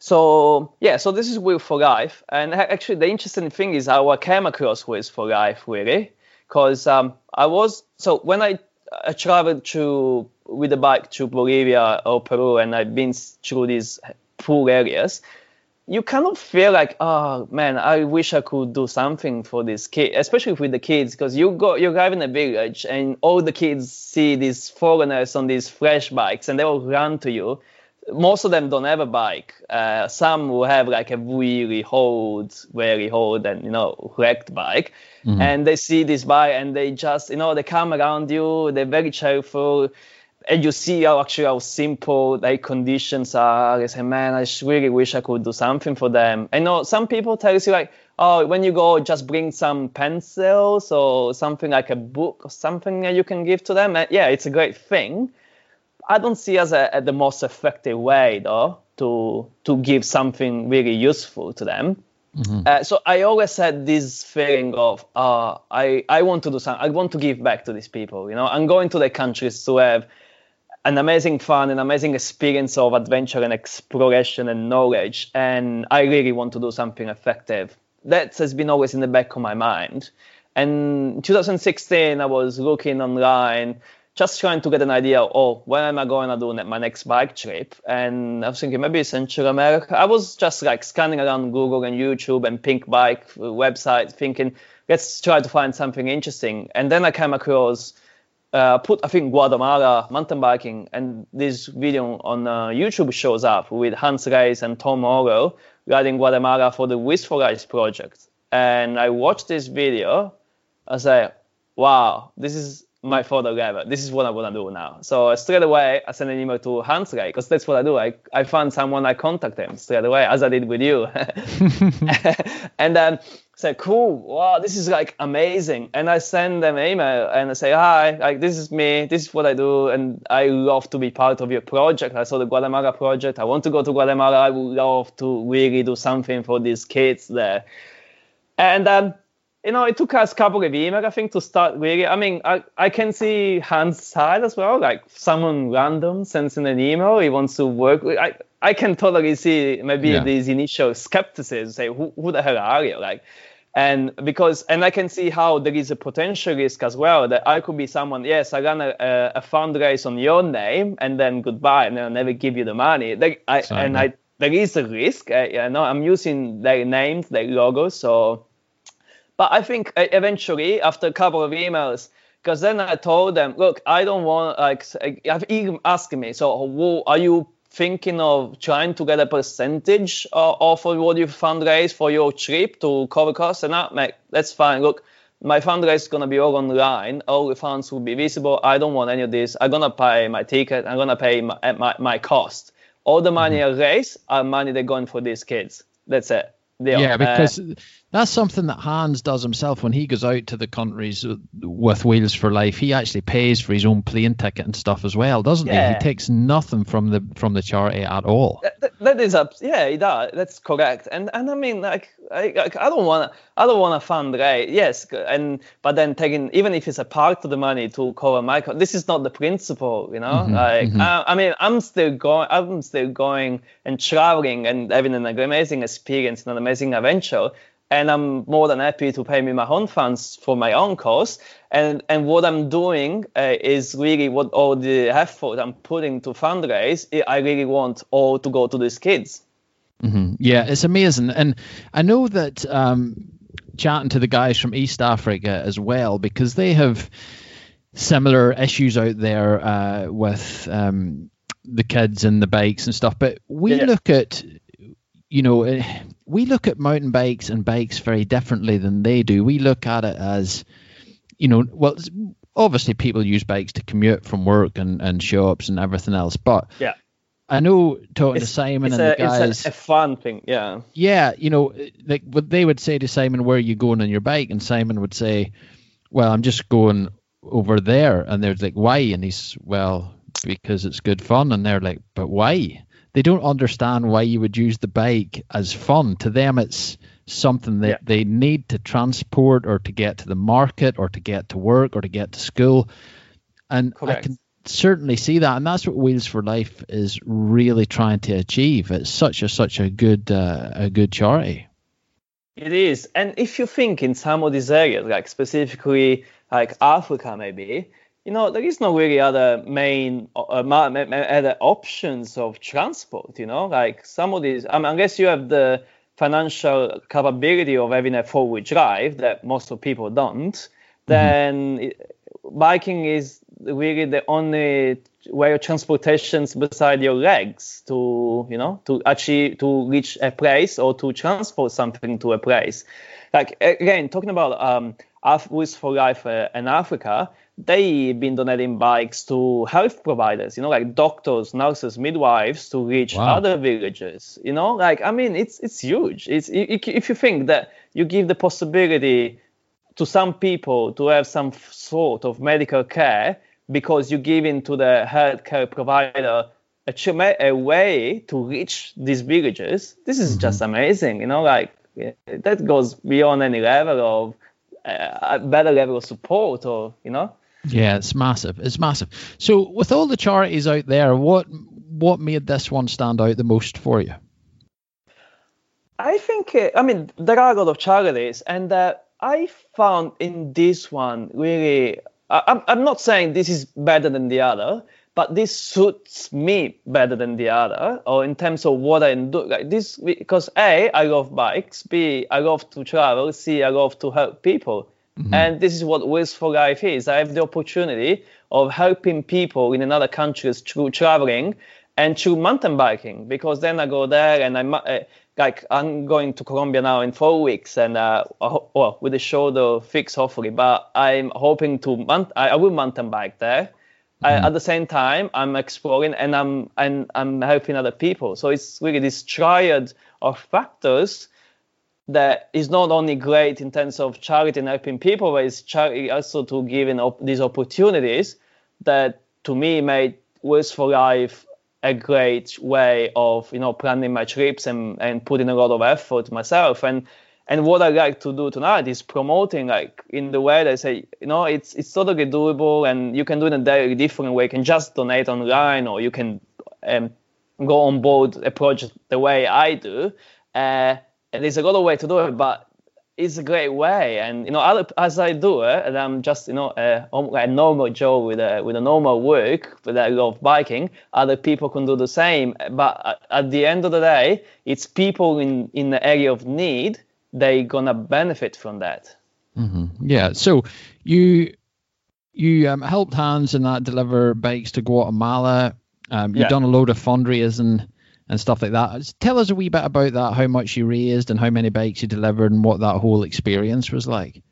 so yeah, so this is Wheel for Life, and actually the interesting thing is how I came across Wheels for Life really, because um, I was so when I, I traveled to with the bike to Bolivia or Peru, and I've been through these poor areas you kind of feel like, oh man, I wish I could do something for this kid, especially with the kids, because you go, you arrive in a village and all the kids see these foreigners on these fresh bikes and they will run to you. Most of them don't have a bike. Uh, some will have like a really old, very old and you know wrecked bike, mm-hmm. and they see this bike and they just you know they come around you. They're very cheerful and you see how actually how simple their conditions are. I say, man, I really wish I could do something for them. I know some people tell you like, oh, when you go, just bring some pencils or something like a book or something that you can give to them. And yeah, it's a great thing. I don't see as a, the most effective way though to to give something really useful to them. Mm-hmm. Uh, so I always had this feeling of uh, I I want to do something. I want to give back to these people. You know, I'm going to the countries to have an amazing fun, an amazing experience of adventure and exploration and knowledge, and I really want to do something effective. That has been always in the back of my mind. And 2016, I was looking online just trying to get an idea of, oh, when am I going to do my next bike trip? And I was thinking maybe Central America. I was just like scanning around Google and YouTube and Pinkbike website, thinking, let's try to find something interesting. And then I came across, uh, put I think Guatemala mountain biking, and this video on uh, YouTube shows up with Hans Reis and Tom Oro riding Guatemala for the for Life project. And I watched this video. I said, wow, this is my photo photographer. This is what I want to do now. So straight away, I send an email to Hans Reis because that's what I do. I, I found someone, I contact them straight away, as I did with you. [LAUGHS] [LAUGHS] and then say, cool, wow, this is like amazing. And I send them an email and I say, hi, like this is me, this is what I do, and I love to be part of your project. I saw the Guatemala project. I want to go to Guatemala. I would love to really do something for these kids there. And um, you know, it took us a couple of emails, I think, to start really. I mean, I, I can see Hans' side as well. Like someone random sends in an email, he wants to work. With, I, I can totally see maybe yeah. these initial skepticism, say, who, who the hell are you? Like, and because, and I can see how there is a potential risk as well that I could be someone, yes, I run a, a, a fundraise on your name and then goodbye, and then I'll never give you the money. Like, I, and I, there is a risk. I, you know, I'm using their names, their logos, so but I think uh, eventually, after a couple of emails, because then I told them, look, I don't want like I've even asked me, so are you thinking of trying to get a percentage of, of what you fundraise for your trip to cover costs? And that, mate, that's fine. Look, my fundraise is gonna be all online. All the funds will be visible. I don't want any of this. I'm gonna pay my ticket. I'm gonna pay my my, my cost. All the money mm-hmm. I raise are money they're going for these kids. That's it. yeah, because uh, that's something that Hans does himself when he goes out to the countries with Wheels for Life. He actually pays for his own plane ticket and stuff as well, doesn't yeah. he? He takes nothing from the from the charity at all. that, that is up. Yeah, he does. That's correct. And and I mean, like, I like, I don't want I don't want to fundraise. Yes, and but then taking even if it's a part of the money to cover my this is not the principle, you know. Mm-hmm, like, mm-hmm. I, I mean, I'm still going. I'm still going and traveling and having an amazing experience and an amazing adventure and I'm more than happy to pay me my own funds for my own course. And and what I'm doing uh, is really what all the effort I'm putting to fundraise. I really want all to go to these kids. Mm-hmm. Yeah, it's amazing, and I know that um, chatting to the guys from East Africa as well because they have similar issues out there uh, with um, the kids and the bikes and stuff. But we yeah. look at you know, eh, we look at mountain bikes and bikes very differently than they do. We look at it as, you know, well, obviously people use bikes to commute from work and, and shops and everything else, but yeah. I know talking it's, to Simon and a, the guys. It's a, a, fun thing, yeah. Yeah, you know, like what they would say to Simon, "Where are you going on your bike?" And Simon would say, "Well, I'm just going over there." And they're like, "Why?" And he's, "Well, because it's good fun." And they're like, "But why?" They don't understand why you would use the bike as fun. To them, it's something that yeah. they need to transport or to get to the market or to get to work or to get to school. And Correct. I can certainly see that, and that's what Wheels for Life is really trying to achieve. It's such a such a good uh, a good charity. It is, and if you think in some of these areas, like specifically like Africa, maybe you know, there is no really other main uh, other options of transport. You know, like some of these. I mean, unless you have the financial capability of having a four-wheel drive that most of people don't, mm-hmm. then it, biking is really the only way of transportation beside your legs to you know to achieve to reach a place or to transport something to a place. Like again, talking about um, Wheels for Life uh, in Africa they've been donating bikes to health providers, you know, like doctors, nurses, midwives to reach wow. other villages. You know, like I mean, it's it's huge. It's if you think that you give the possibility to some people to have some sort of medical care because you give into the healthcare provider a, a way to reach these villages. This is mm-hmm. just amazing, you know, like that goes beyond any level of uh, a better level of support or, you know. Yeah, it's massive. It's massive. So, with all the charities out there, what what made this one stand out the most for you? I think, uh, I mean, there are a lot of charities, and uh, I found in this one really, I, I'm not saying this is better than the other, but this suits me better than the other, or in terms of what I do. Like this, because A, I love bikes, B, I love to travel, C, I love to help people. Mm-hmm. And this is what Wheels for Life is. I have the opportunity of helping people in another countries through traveling and through mountain biking because then I go there and I uh, like I'm going to Colombia now in four weeks and uh, well with the shoulder fix hopefully, but I'm hoping to mount- I, I will mountain bike there. Mm-hmm. I, at the same time, I'm exploring and I'm and I'm helping other people. So it's really this triad of factors that is not only great in terms of charity and helping people, but it's charity also to giving op- these opportunities that to me made Wheels for Life a great way of you know planning my trips and, and putting a lot of effort myself. And and what I like to do tonight is promoting like in the way that I say you know it's it's totally doable and you can do it in a very different way. You can just donate online or you can um, go on board a project the way I do. Uh, and there's a lot of way to do it but it's a great way. And you know as i do it and i'm just you know a, a normal joe with a with a normal work but i love biking other people can do the same. But at the end of the day it's people in in the area of need they gonna benefit from that. Mm-hmm. yeah. So you you um, helped Hans and that deliver bikes to guatemala. Um, you've yeah. done a load of fundraising and stuff like that. Tell us a wee bit about that, how much you raised and how many bikes you delivered and what that whole experience was like.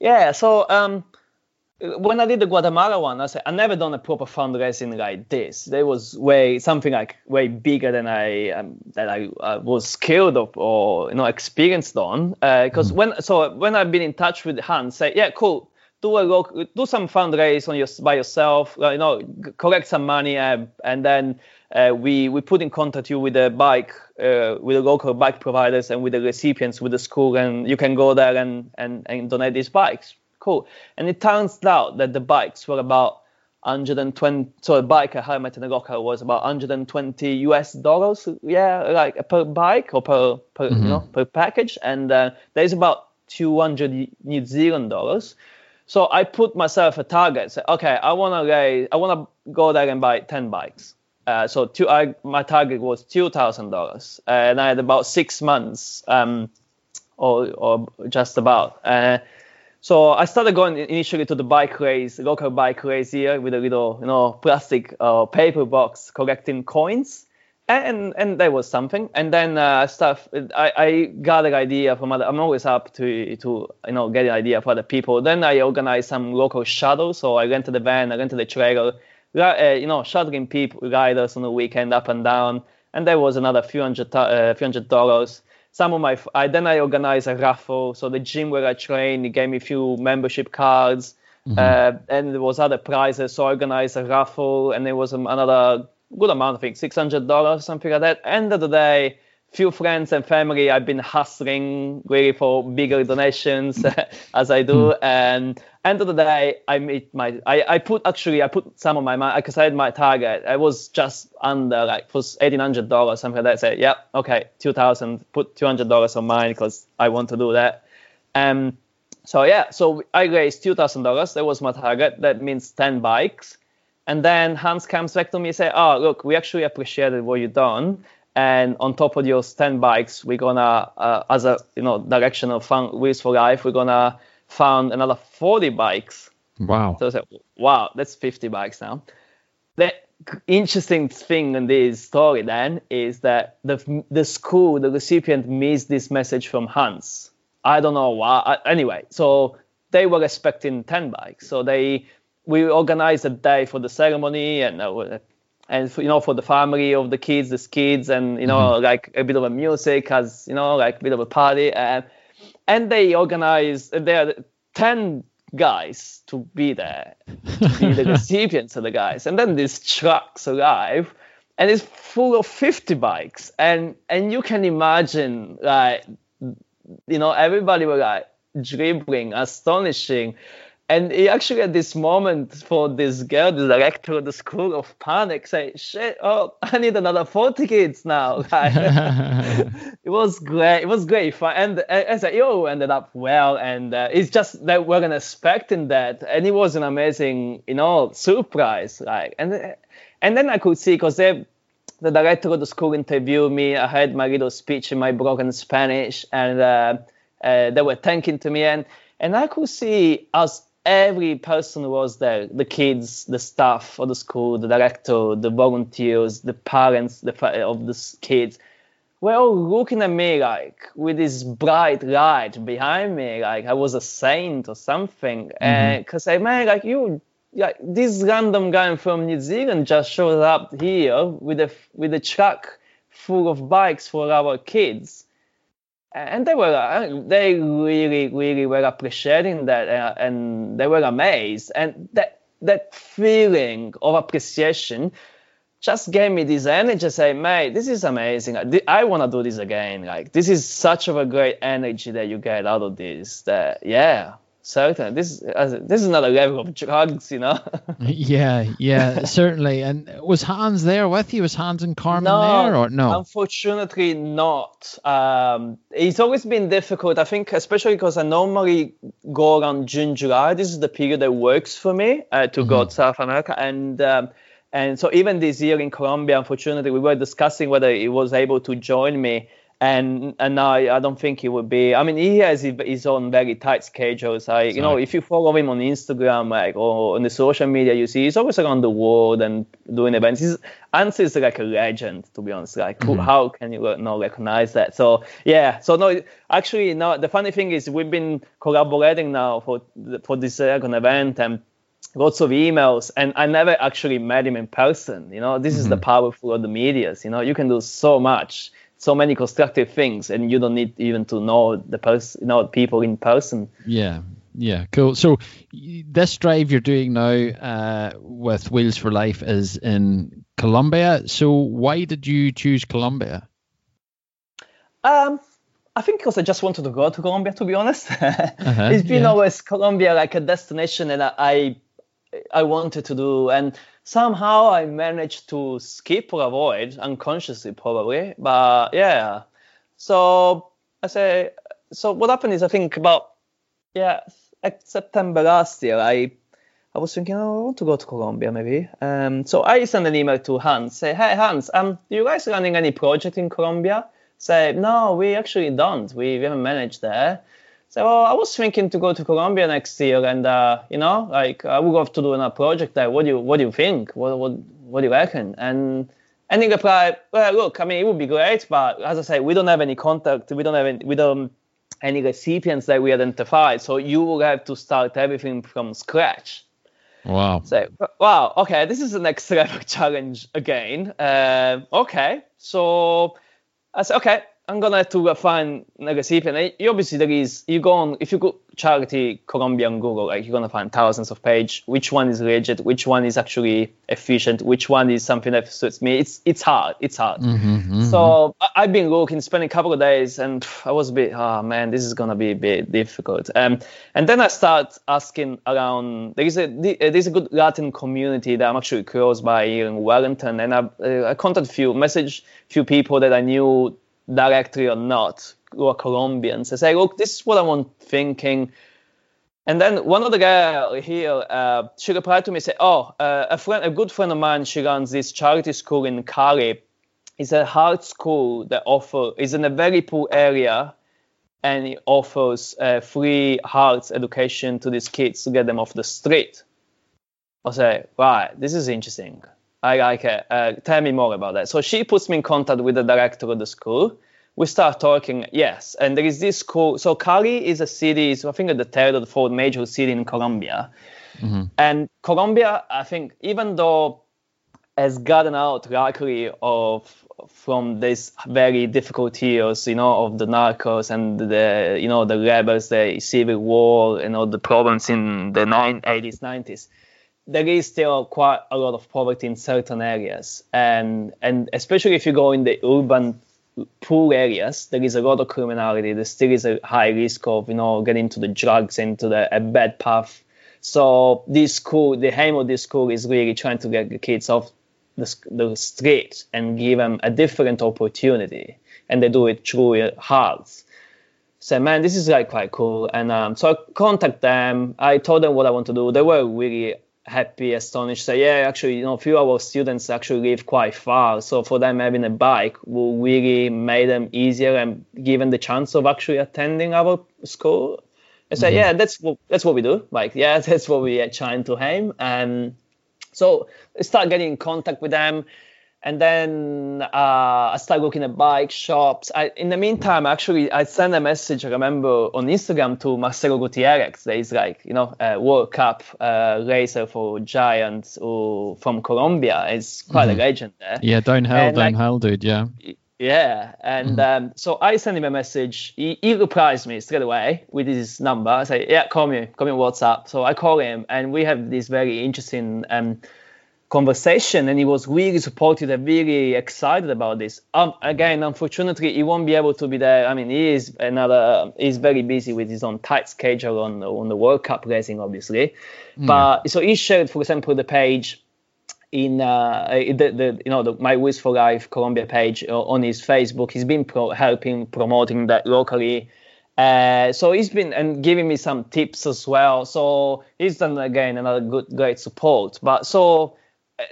Yeah, so um, when I did the Guatemala one, I said I never done a proper fundraising like this. There was way something like way bigger than I um, that I uh, was skilled of or you know experienced on. Because uh, mm. when so when I've been in touch with Hans, say yeah, cool, do a local, do some fundraise on your by yourself, uh, you know, collect some money, uh, and then uh, we we put in contact you with the bike uh, with the local bike providers and with the recipients with the school and you can go there and, and, and donate these bikes. Cool. And it turns out that the bikes were about 120 so a bike a helmet and a local was about 120 us dollars yeah like per bike or per, per mm-hmm. you know per package. And uh, there's about 200 new zealand dollars. So i put myself a target say okay i want to i want to go there and buy 10 bikes uh, so two, I, my target was two thousand dollars, and I had about six months, um, or or just about. Uh, so I started going initially to the bike race, local bike race here, with a little, you know, plastic uh, paper box collecting coins, and and that was something. And then uh, stuff, I, I got an idea from other. I'm always up to to you know get an idea from other people. Then I organized some local shuttles. So I rented a van, I rented a trailer uh, you know, shuttling people guide us on the weekend up and down, and there was another few hundred, uh, few hundred dollars. Some of my, I then I organized a raffle. So the gym where I train, he gave me a few membership cards, mm-hmm. uh, and there was other prizes. So I organized a raffle, and there was another good amount, I think, six hundred dollars, something like that. End of the day, few friends and family I've been hustling really for bigger donations [LAUGHS] as I do. Mm. And end of the day, I meet my I, I put actually I put some of my money because I had my target. I was just under like for eighteen hundred dollars something like that. I said, yeah, okay, two thousand. Put two hundred dollars on mine because I want to do that. Um, so yeah, so I raised two thousand dollars. That was my target. That means ten bikes. And then Hans comes back to me and say, "Oh, look, we actually appreciated what you've done, and on top of your 10 bikes we're gonna uh, as a you know direction of fun wheels for life we're gonna found another 40 bikes. Wow. So i said wow that's 50 bikes now. The interesting thing in this story then is that the the school the recipient missed this message from hans. I don't know why anyway so they were expecting 10 bikes. So they we organized a day for the ceremony and uh, and for, you know for the family of the kids the kids and you know mm-hmm. like a bit of a music as you know like a bit of a party. And and they organize uh, there are 10 guys to be there, to be the [LAUGHS] recipients of the guys. And then these trucks arrive and it's full of 50 bikes. And and you can imagine like you know, everybody was like dribbling, astonishing. And he actually had this moment for this girl, the director of the school of panic, say, shit, oh, [LAUGHS] I need another 40 kids now. [LAUGHS] [LAUGHS] it was great. It was great fun. And as I all ended up well. And uh, it's just that we weren't expecting that. And it was an amazing, you know, surprise. Like, and, and then I could see, because they, the director of the school interviewed me. I had my little speech in my broken Spanish, and uh, uh, they were thanking to me. And, and I could see us every person was there. The kids the staff of the school the director the volunteers the parents the, of the kids. Were all looking at me like with this bright light behind me like i was a saint or something. Because mm-hmm. i mean like you like this random guy from new zealand just showed up here with a with a truck full of bikes for our kids and they were they really really were appreciating that uh, and they were amazed. And that that feeling of appreciation just gave me this energy say mate this is amazing. I want to do this again. Like this is such of a great energy that you get out of this that yeah certainly this this is another level of drugs you know? [LAUGHS] Yeah yeah [LAUGHS] certainly. And was hans there with you? Was hans and carmen no, there or no? unfortunately not. Um, it's always been difficult. I think especially because i normally go around june july. This is the period that works for me uh, to mm-hmm. go to south america. And um, and so even this year in colombia unfortunately we were discussing whether he was able to join me and and I, I don't think he would be. I mean, he has his own very tight schedules. I, you know, if you follow him on Instagram, like or on the social media, you see he's always around the world and doing events. Hans is like a legend, to be honest. Like, mm-hmm. how can you not recognize that? So yeah, so no, actually, no. The funny thing is, we've been collaborating now for for this Dragon event and lots of emails and i never actually met him in person you know this mm-hmm. is the mm-hmm. powerful of the medias you know you can do so much so many constructive things and you don't need even to know the person you know people in person yeah yeah cool so this drive you're doing now uh, with wheels for life is in colombia so why did you choose colombia um I think because I just wanted to go to Colombia, to be honest. [LAUGHS] uh-huh, it's been yeah. always Colombia like a destination that I I wanted to do, and somehow I managed to skip or avoid unconsciously probably. But yeah, so I say so. What happened is I think about yeah September last year I I was thinking oh, I want to go to Colombia maybe. Um, so I sent an email to Hans say hey Hans um do you guys running any project in Colombia? Say no we actually don't we, we haven't managed there. So I was thinking to go to Colombia next year, and uh, you know, like I would love to do a project there. What do you What do you think? What What What do you reckon? And and he replied, well, look, I mean, it would be great, but as I say, we don't have any contact. We don't have any, we don't any recipients that we identified. So you will have to start everything from scratch. Wow. So wow, okay, this is the next [LAUGHS] level challenge again. Uh, okay, so I said, okay, I'm gonna have to find like a. You obviously there is you go on if you go charity Colombia on Google, like you're gonna find thousands of page. Which one is legit? Which one is actually efficient? Which one is something that suits me? It's it's hard. It's hard. Mm-hmm, mm-hmm. So I, have been looking, spending a couple of days, and I was a bit, oh man, this is gonna be a bit difficult. Um, and then I start asking around. There is a there is a good Latin community that I'm actually close by here in Wellington, and I uh, I contacted few message few people that I knew directly or not, who are Colombians. I say, look, this is what I'm thinking. And then one of the guys here, uh, she replied to me, say, oh, uh, a friend, a good friend of mine, she runs this charity school in Cali. It's a hard school that offer is in a very poor area, and it offers uh, free arts education to these kids to get them off the street. I say, right, this is interesting. I like it. Uh, tell me more about that. So she puts me in contact with the director of the school. We start talking, yes. And there is this school. So Cali is a city, is I think the third or the fourth major city in Colombia. Mm-hmm. And Colombia, I think, even though has gotten out luckily of from this very difficult years, you know, of the narcos and the, you know, the rebels, the civil war, and all the problems in the 80s, 90s. There is still quite a lot of poverty in certain areas, and and especially if you go in the urban poor areas, there is a lot of criminality. There still is a high risk of, you know, getting into the drugs, into the a bad path. So this school, the aim of this school is really trying to get the kids off the, the street and give them a different opportunity. And they do it through hearts. So man, this is like quite cool. And um, so I contact them. I told them what I want to do. They were really happy, astonished. Say, yeah, actually, you know, a few of our students actually live quite far. So for them, having a bike will really make them easier and given the chance of actually attending our school. I said, mm-hmm. yeah, that's what that's what we do. Like, yeah, [LAUGHS] that's what we are trying to aim. And so I start getting in contact with them. And then uh, I start looking at bike shops. I, in the meantime, actually, I sent a message, I remember, on Instagram to Marcelo Gutierrez. There is like, you know, a World Cup uh, racer for Giants who, from Colombia. It's quite mm-hmm. a legend there. Yeah, downhill, and downhill, like, dude, yeah. Yeah, and mm-hmm. um, so I sent him a message. He, he replies me straight away with his number. I say, yeah, call me, call me on WhatsApp. So I call him, and we have this very interesting um, conversation and he was really supportive and really excited about this. Um, again, unfortunately, he won't be able to be there. I mean, he is another. He's very busy with his own tight schedule on on the World Cup racing, obviously. Mm. But so he shared, for example, the page in uh, the, the you know the my Wheels for Life Colombia page uh, on his Facebook. He's been pro- helping promoting that locally. Uh, so he's been and giving me some tips as well. So he's done again another good great support. But so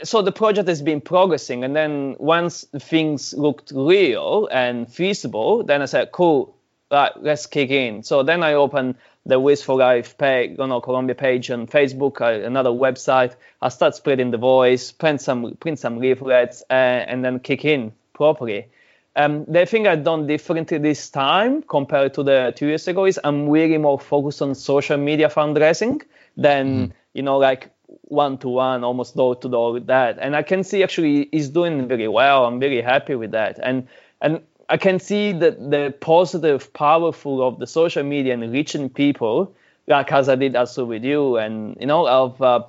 so the project has been progressing and then once things looked real and feasible then i said cool right, let's kick in so then i opened the Wheels for Life page, you know, Colombia page on Facebook, uh, another website. I start spreading the voice, print some print some leaflets, uh, and then kick in properly. Um, the thing I've done differently this time compared to the two years ago is I'm really more focused on social media fundraising than mm. you know like one to one, almost door to door with that. And I can see actually he's doing very well. I'm very happy with that. And and I can see that the positive, powerful of the social media and reaching people, like as I did also with you, and you know of uh,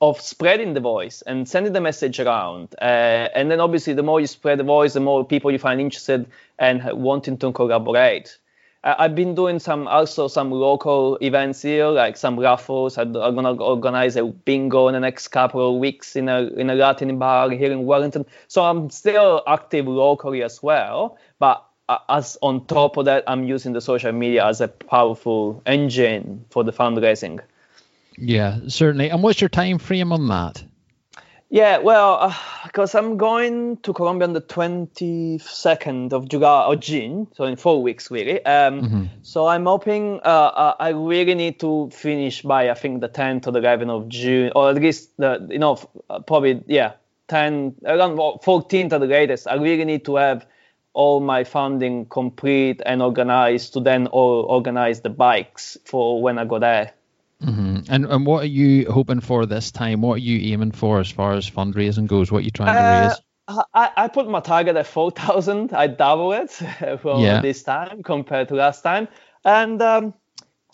of spreading the voice and sending the message around. Uh, and then obviously, the more you spread the voice, the more people you find interested and wanting to collaborate. I've been doing some also some local events here, like some raffles. I'm gonna organize a bingo in the next couple of weeks in a in a Latin bar here in Wellington. So I'm still active locally as well. But as on top of that, I'm using the social media as a powerful engine for the fundraising. Yeah, certainly. And what's your time frame on that? Yeah, well, because uh, I'm going to Colombia on the 22nd of July or June, so in four weeks really. Um, mm-hmm. So I'm hoping uh, uh, I really need to finish by I think the 10th or the 11th of June, or at least the you know uh, probably yeah 10 around 14th at the latest. I really need to have all my funding complete and organized to then organize the bikes for when I go there. Mm-hmm. And and what are you hoping for this time? What are you aiming for as far as fundraising goes? What are you trying to uh, raise? I, I put my target at four thousand. [LAUGHS] I double it [LAUGHS] for yeah. this time compared to last time. And um,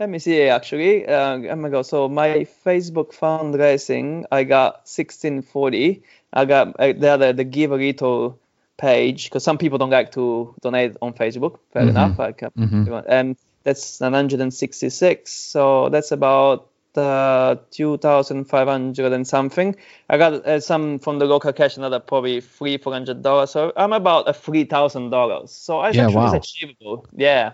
let me see actually. Uh, oh my god! So my Facebook fundraising, I got sixteen forty. I got uh, the the Givealittle page because some people don't like to donate on Facebook. Fair mm-hmm. enough. Like, mm-hmm. um, that's 966 so that's about uh, 2500 and something i got uh, some from the local cash another probably three four hundred dollars so i'm about a three thousand dollars so I think it's yeah, wow. achievable yeah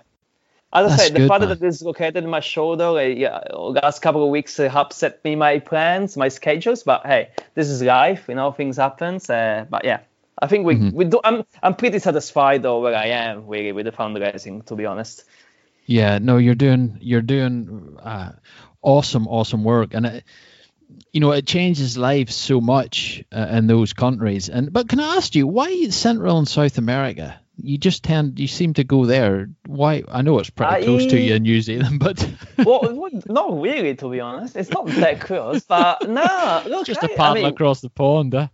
as That's I said, the fact that is located in my shoulder, like, yeah, last couple of weeks uh, upset me my plans, my schedules. But hey, this is life, you know, things happen. Uh, but yeah, I think we mm-hmm. we do. I'm I'm pretty satisfied though where I am really with the fundraising, to be honest. Yeah, no, you're doing you're doing uh, awesome, awesome work, and it, you know it changes lives so much uh, in those countries. And but can I ask you why Central and South America? You just tend you seem to go there. Why? I know it's pretty I, close to you in New Zealand, but [LAUGHS] well, not really, to be honest. It's not that close, but [LAUGHS] no, look, just a paddle I mean, across the pond. Uh,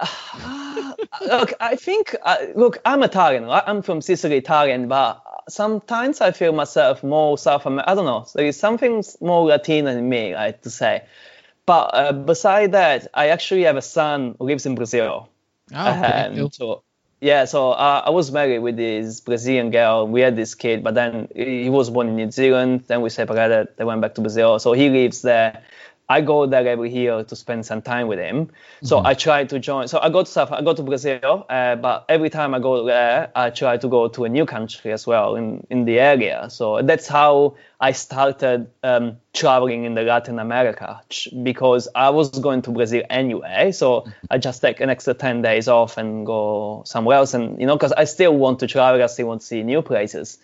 [SIGHS] look, I think, uh, look, I'm Italian. Right? I'm from Sicily, Italian, but sometimes I feel myself more South American. I don't know. There is something more Latino in me, I have to say. But uh, beside that, I actually have a son who lives in Brazil. Oh, okay, cool. so, yeah, so uh, I was married with this Brazilian girl. We had this kid, but then he was born in New Zealand. Then we separated. They went back to Brazil. So he lives there. I go there every year to spend some time with him. So Mm-hmm. I try to join. So I go to South, I go to Brazil, uh, but every time I go there, I try to go to a new country as well in, in the area. So that's how I started um, traveling in the Latin America ch- because I was going to Brazil anyway. So I just take an extra 10 days off and go somewhere else. And, you know, because I still want to travel, I still want to see new places.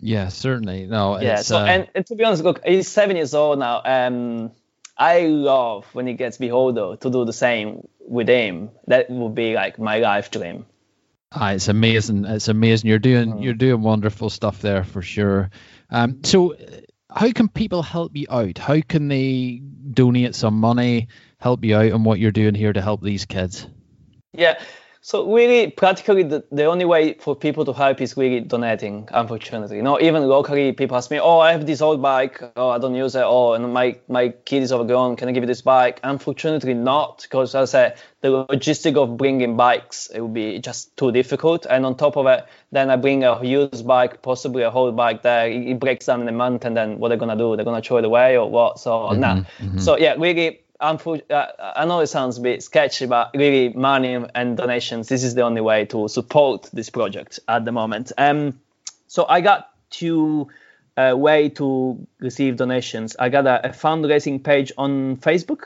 Yeah, certainly. No, Yeah. it's, So uh, and, and to be honest, look, he's seven years old now. Um, I love when he gets big older to do the same with him. That would be like my life dream. Ah, it's amazing. It's amazing. You're doing Mm. you're doing wonderful stuff there for sure. Um, so, uh, how can people help you out? How can they donate some money, help you out on what you're doing here to help these kids? Yeah. So really, practically, the, the only way for people to help is really donating. Unfortunately, you know, even locally, people ask me, "Oh, I have this old bike. Oh, I don't use it. Oh, and my my kid is overgrown. Can I give you this bike?" Unfortunately, not, because as I said, the logistic of bringing bikes it would be just too difficult. And on top of it, then I bring a used bike, possibly a whole bike there. It, breaks down in a month, and then what they're gonna do? They're gonna throw it away or what? So mm-hmm, nah. Mm-hmm. So yeah, really I know it sounds a bit sketchy, but really money and donations. This is the only way to support this project at the moment. Um, so I got two uh, way to receive donations. I got a, a fundraising page on Facebook.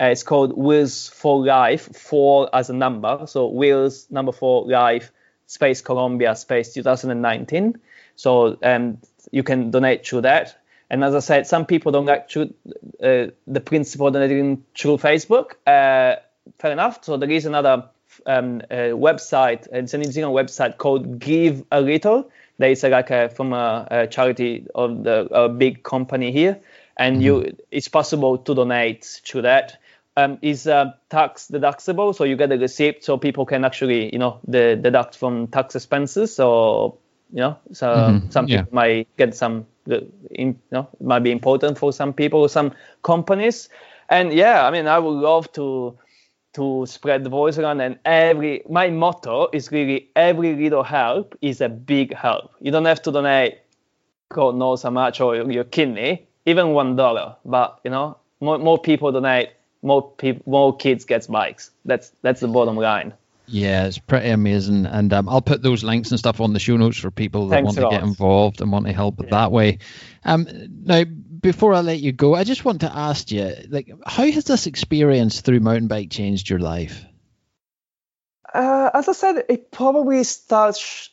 Uh, it's called Wheels for Life, four as a number. So Wheels number four Life space Colombia space 2019. So um, you can donate through that. And as I said, some people don't like through, uh, the principle of donating through Facebook. Uh, fair enough. So there is another um, uh, website. It's a New Zealand website called Givealittle. There is a, like a, from a, a charity of the a big company here, and you it's possible to donate to that. Um, is uh, tax deductible, so you get a receipt, so people can actually you know the, deduct from tax expenses. So you know, so mm-hmm. some yeah. people might get some, you know, it might be important for some people, some companies, and yeah, I mean, I would love to to spread the voice around. And every my motto is really every little help is a big help. You don't have to donate, God knows how much, or your, your kidney, even one dollar, but you know, more, more people donate, more people, more kids gets bikes. That's that's the bottom line. Yeah, it's pretty amazing, and um, I'll put those links and stuff on the show notes for people that Thanks want to get involved and want to help that way. Um, now, before I let you go, I just want to ask you, like, how has this experience through mountain bike changed your life? Uh, as I said, it probably starts.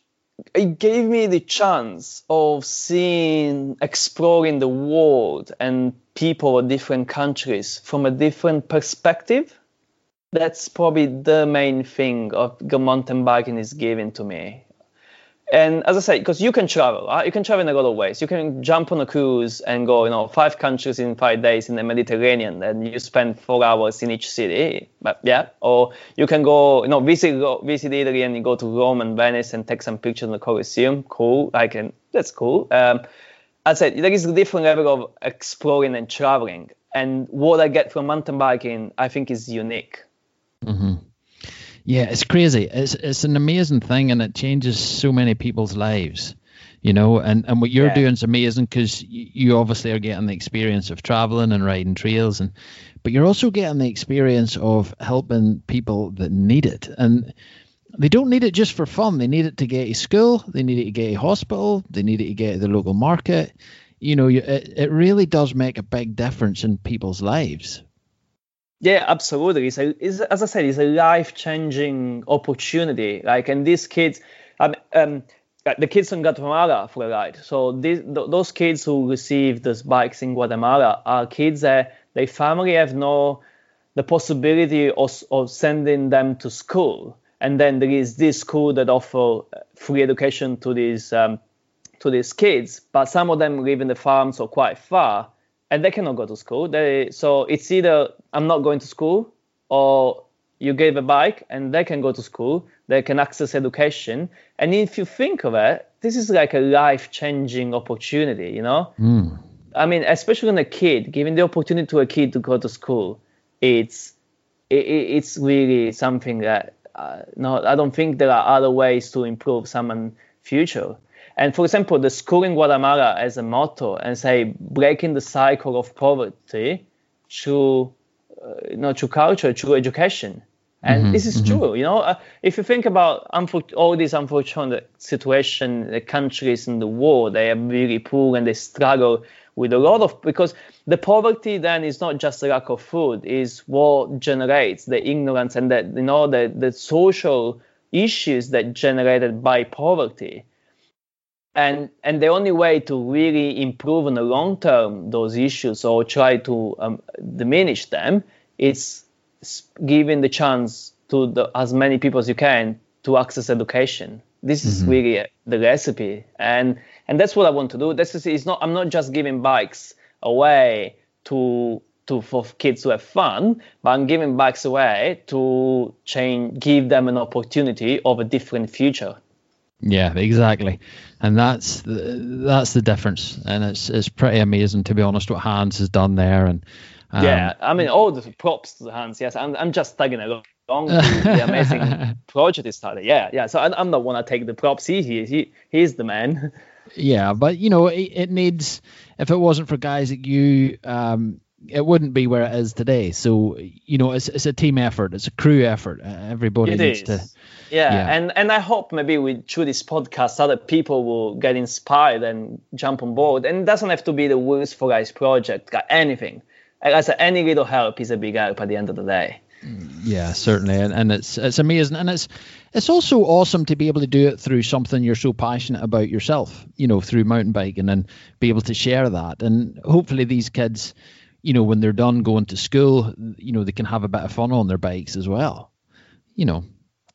It gave me the chance of seeing, exploring the world and people of different countries from a different perspective. That's probably the main thing of the mountain biking is giving to me. And as I say, because you can travel, right? you can travel in a lot of ways. You can jump on a cruise and go, you know, five countries in five days in the Mediterranean, and you spend four hours in each city. But yeah, or you can go, you know, visit visit Italy and you go to Rome and Venice and take some pictures in the Colosseum. Cool, I can. That's cool. Um, as I said, there is a different level of exploring and traveling, and what I get from mountain biking, I think, is unique. Mm-hmm. Yeah, it's crazy. It's it's an amazing thing, and it changes so many people's lives. You know, and, and what you're Yeah. doing is amazing because you, you obviously are getting the experience of traveling and riding trails, and but you're also getting the experience of helping people that need it, and they don't need it just for fun. They need it to get to school. They need it to get to hospital. They need it to get to the local market. You know, you, it it really does make a big difference in people's lives. Yeah, absolutely. It's, a, it's as I said, it's a life-changing opportunity. Like, and these kids, um, um the kids in Guatemala for a ride. So these, th- those kids who receive those bikes in Guatemala are kids that their family have no the possibility of, of sending them to school. And then there is this school that offer free education to these um, to these kids, but some of them live in the farms or quite far, and they cannot go to school. They so it's either I'm not going to school or you give a bike and they can go to school, they can access education. And if you think of it, this is like a life changing opportunity, you know? Mm. I mean, especially on a kid, giving the opportunity to a kid to go to school, it's it, it's really something that uh, no, I don't think there are other ways to improve someone's future. And for example, the school in Guatemala has a motto and say breaking the cycle of poverty through uh, you know through culture, through education. And Mhm, this is mhm. true, you know. Uh, if you think about unfor- all these unfortunate situations, the countries in the world, they are really poor and they struggle with a lot of because the poverty then is not just a lack of food, is what generates the ignorance and that you know the the social issues that generated by poverty. And and the only way to really improve in the long term those issues or try to um, diminish them is giving the chance to the, as many people as you can to access education. This is really uh, the recipe, and and that's what I want to do. This is it's not I'm not just giving bikes away to to for kids to have fun, but I'm giving bikes away to change, give them an opportunity of a different future. Yeah, exactly, and that's the, that's the difference, and it's it's pretty amazing to be honest what Hans has done there, and um, yeah, I mean, all the props to Hans. Yes, I'm, I'm just tagging along to the [LAUGHS] amazing project he started. Yeah, yeah. So I, I'm the one to take the props. He, he, he he's the man. Yeah, but you know, it, it needs. If it wasn't for guys like you, um, it wouldn't be where it is today. So you know, it's it's a team effort. It's a crew effort. Uh, Everybody It needs is. to. Yeah, Yeah. and and I hope maybe with through this podcast, other people will get inspired and jump on board. And it doesn't have to be the Wheels for Guys project. Got anything. Like I said, any little help is a big help at the end of the day. Yeah, certainly, and, and it's it's amazing, and it's it's also awesome to be able to do it through something you're so passionate about yourself. You know, through mountain biking, and be able to share that, and hopefully these kids, you know, when they're done going to school, you know, they can have a bit of fun on their bikes as well. You know,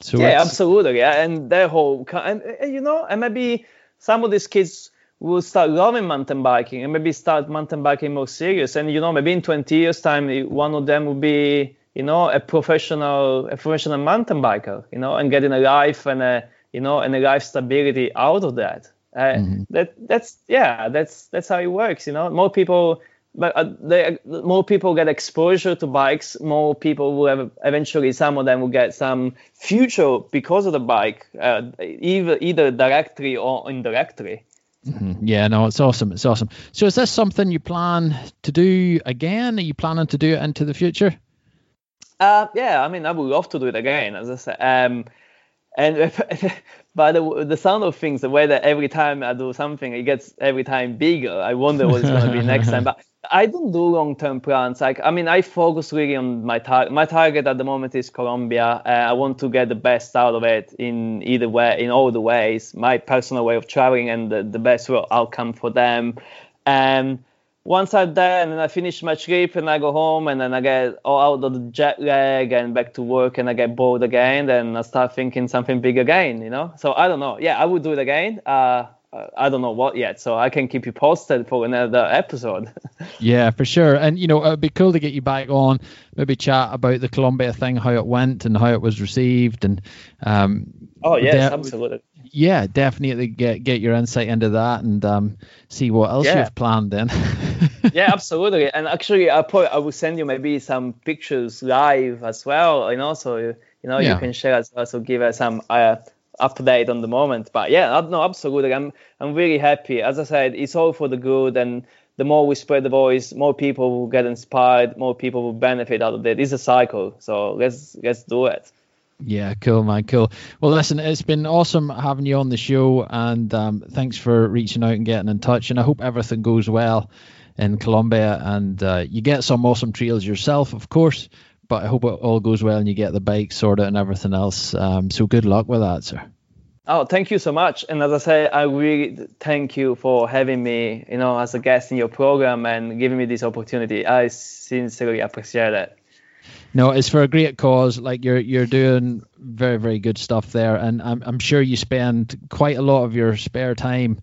so yeah, absolutely. Yeah, and their whole and you know, and maybe some of these kids will start loving mountain biking and maybe start mountain biking more serious. And you know, maybe in 20 years' time, one of them will be, you know, a professional, a professional mountain biker. You know, and getting a life and a, you know, and a life stability out of that. Uh, That that's yeah, that's that's how it works. You know, more people. But uh, they, more people get exposure to bikes. More people will have eventually. Some of them will get some future because of the bike, uh, either either directly or indirectly. Yeah, no, it's awesome. It's awesome. So, is this something you plan to do again? Are you planning to do it into the future? Uh, yeah, I mean, I would love to do it again, as I said. Um, and by the the sound of things, the way that every time I do something, it gets every time bigger. I wonder what it's going to be next time. But I don't do long term plans. Like, I mean, I focus really on my target. My target at the moment is Colombia. Uh, I want to get the best out of it in either way, in all the ways. My personal way of traveling and the, the best outcome for them. And once I'm there and then I finish my trip and I go home and then I get all out of the jet lag and back to work and I get bored again, then I start thinking something big again, you know? So I don't know. Yeah, I would do it again. Uh, I don't know what yet, so I can keep you posted for another episode. [LAUGHS] Yeah, for sure. And you know, it'd be cool to get you back on, maybe chat about the Colombia thing, how it went and how it was received, and um, oh yes, de- absolutely. yeah, definitely get get your insight into that and um, see what else Yeah. you've planned then. [LAUGHS] yeah, absolutely. And actually, I probably I will send you maybe some pictures live as well. You know, so you know Yeah. you can share as well. So give us some uh, update on the moment. But yeah, no, absolutely. I'm I'm really happy. As I said, it's all for the good, and the more we spread the voice, more people will get inspired, more people will benefit out of it. It's a cycle. So let's let's do it. Yeah, cool, man, cool. Well, listen, it's been awesome having you on the show, and um, thanks for reaching out and getting in touch. And I hope everything goes well in Colombia, and uh, you get some awesome trails yourself, of course. But I hope it all goes well and you get the bike sorted and everything else. Um, so good luck with that, sir. Oh, thank you so much. And as I say, I really thank you for having me, you know, as a guest in your program and giving me this opportunity. I sincerely appreciate it. No, it's for a great cause. Like you're you're doing very very good stuff there, and I'm I'm sure you spend quite a lot of your spare time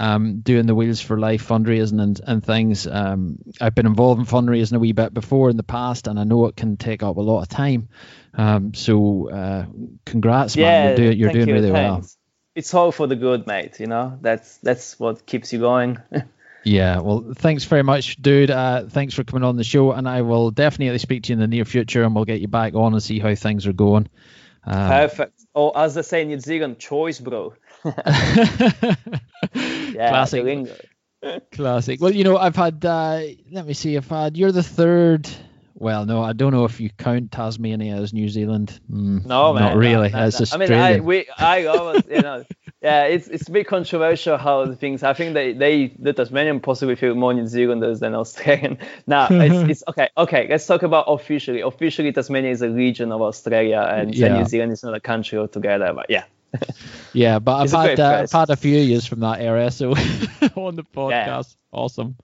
um, doing the Wheels for Life fundraising and, and things. Um, I've been involved in fundraising a wee bit before in the past, and I know it can take up a lot of time. Um, so, uh, congrats, yeah, man! You're, do, you're doing you, really thanks. well. It's all for the good, mate. You know, that's that's what keeps you going. [LAUGHS] Yeah, well, thanks very much, dude. Uh, thanks for coming on the show, and I will definitely speak to you in the near future, and we'll get you back on and see how things are going. Um, Perfect. Or as they say in New Zealand, choice, bro. [LAUGHS] yeah, Classic. Classic. Well, you know, I've had. Uh, let me see. I've had. You're the third well, no, I don't know if you count Tasmania as New Zealand. Mm, no, man, not really. No, no, no. I mean, I, we, I always, you know, [LAUGHS] yeah, it's it's a bit controversial how things. I think they they the Tasmanian possibly feel more New Zealanders than Australian. [LAUGHS] Now it's, it's okay. Okay, let's talk about officially. Officially, Tasmania is a region of Australia, and yeah. New Zealand is not a country altogether. But yeah. Yeah, but I've had uh, I've had a few years from that area, so [LAUGHS] on the podcast, yeah. awesome.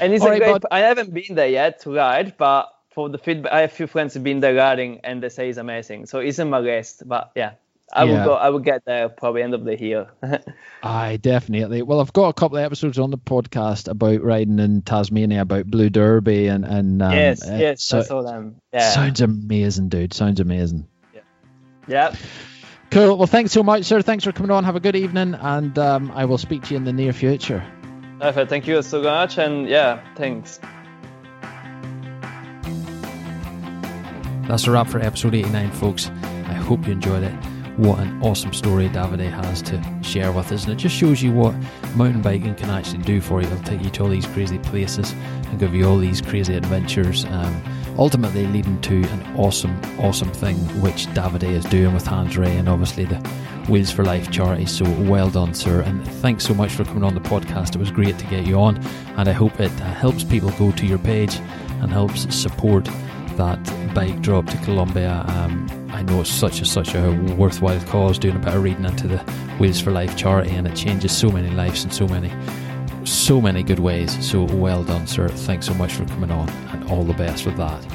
And it's All a right, great. But... I haven't been there yet to ride, but for the feedback, I have a few friends who've been there riding and they say it's amazing. So it's in my list, but yeah. I yeah. will go. I will get there probably end of the year. [LAUGHS] I definitely. Well, I've got a couple of episodes on the podcast about riding in Tasmania, about Blue Derby, and and um, yes, uh, yes, so, I saw them. Yeah. Sounds amazing, dude. Sounds amazing. Yeah. Yeah. Cool. Well, thanks so much, sir. Thanks for coming on. Have a good evening, and um, I will speak to you in the near future. Perfect. Thank you so much, and yeah, thanks. That's a wrap for episode 89, folks. I hope you enjoyed it. What an awesome story Davide has to share with us, and it just shows you what mountain biking can actually do for you. It'll take you to all these crazy places and give you all these crazy adventures, um, ultimately leading to an awesome, awesome thing which Davide is doing with Hans Rey and obviously the Wheels for Life charity. So well done, sir, and thanks so much for coming on the podcast. It was great to get you on, and I hope it helps people go to your page and helps support that bike drop to Colombia. Um, I know it's such a such a worthwhile cause. Doing a bit of reading into the Wheels for Life charity, and it changes so many lives and so many so many good ways. So well done, sir. Thanks so much for coming on, and all the best with that.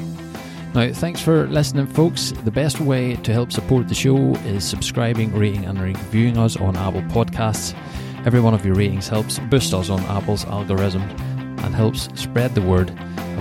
Now, thanks for listening, folks. The best way to help support the show is subscribing, rating, and reviewing us on Apple Podcasts. Every one of your ratings helps boost us on Apple's algorithm and helps spread the word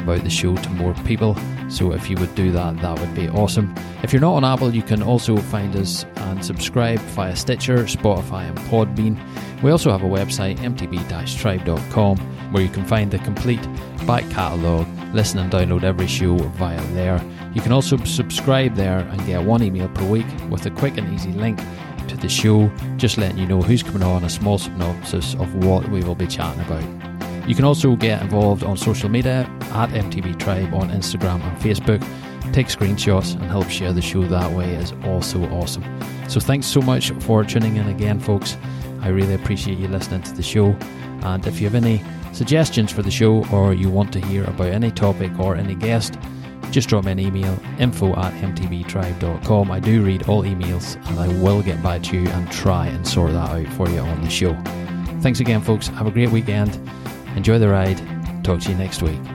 about the show to more people. So if you would do that, that would be awesome. If you're not on Apple, you can also find us and subscribe via Stitcher, Spotify, and Podbean. We also have a website, mtb-tribe.com, where you can find the complete back catalogue, listen and download every show via there. You can also subscribe there and get one email per week with a quick and easy link to the show, just letting you know who's coming on, a small synopsis of what we will be chatting about. You can also get involved on social media at MTB Tribe on Instagram and Facebook. Take screenshots and help share the show that way is also awesome. So thanks so much for tuning in again, folks. I really appreciate you listening to the show. And if you have any suggestions for the show or you want to hear about any topic or any guest, just drop me an email info at mtbtribe.com. I do read all emails and I will get back to you and try and sort that out for you on the show. Thanks again, folks. Have a great weekend Enjoy the ride. Talk to you next week.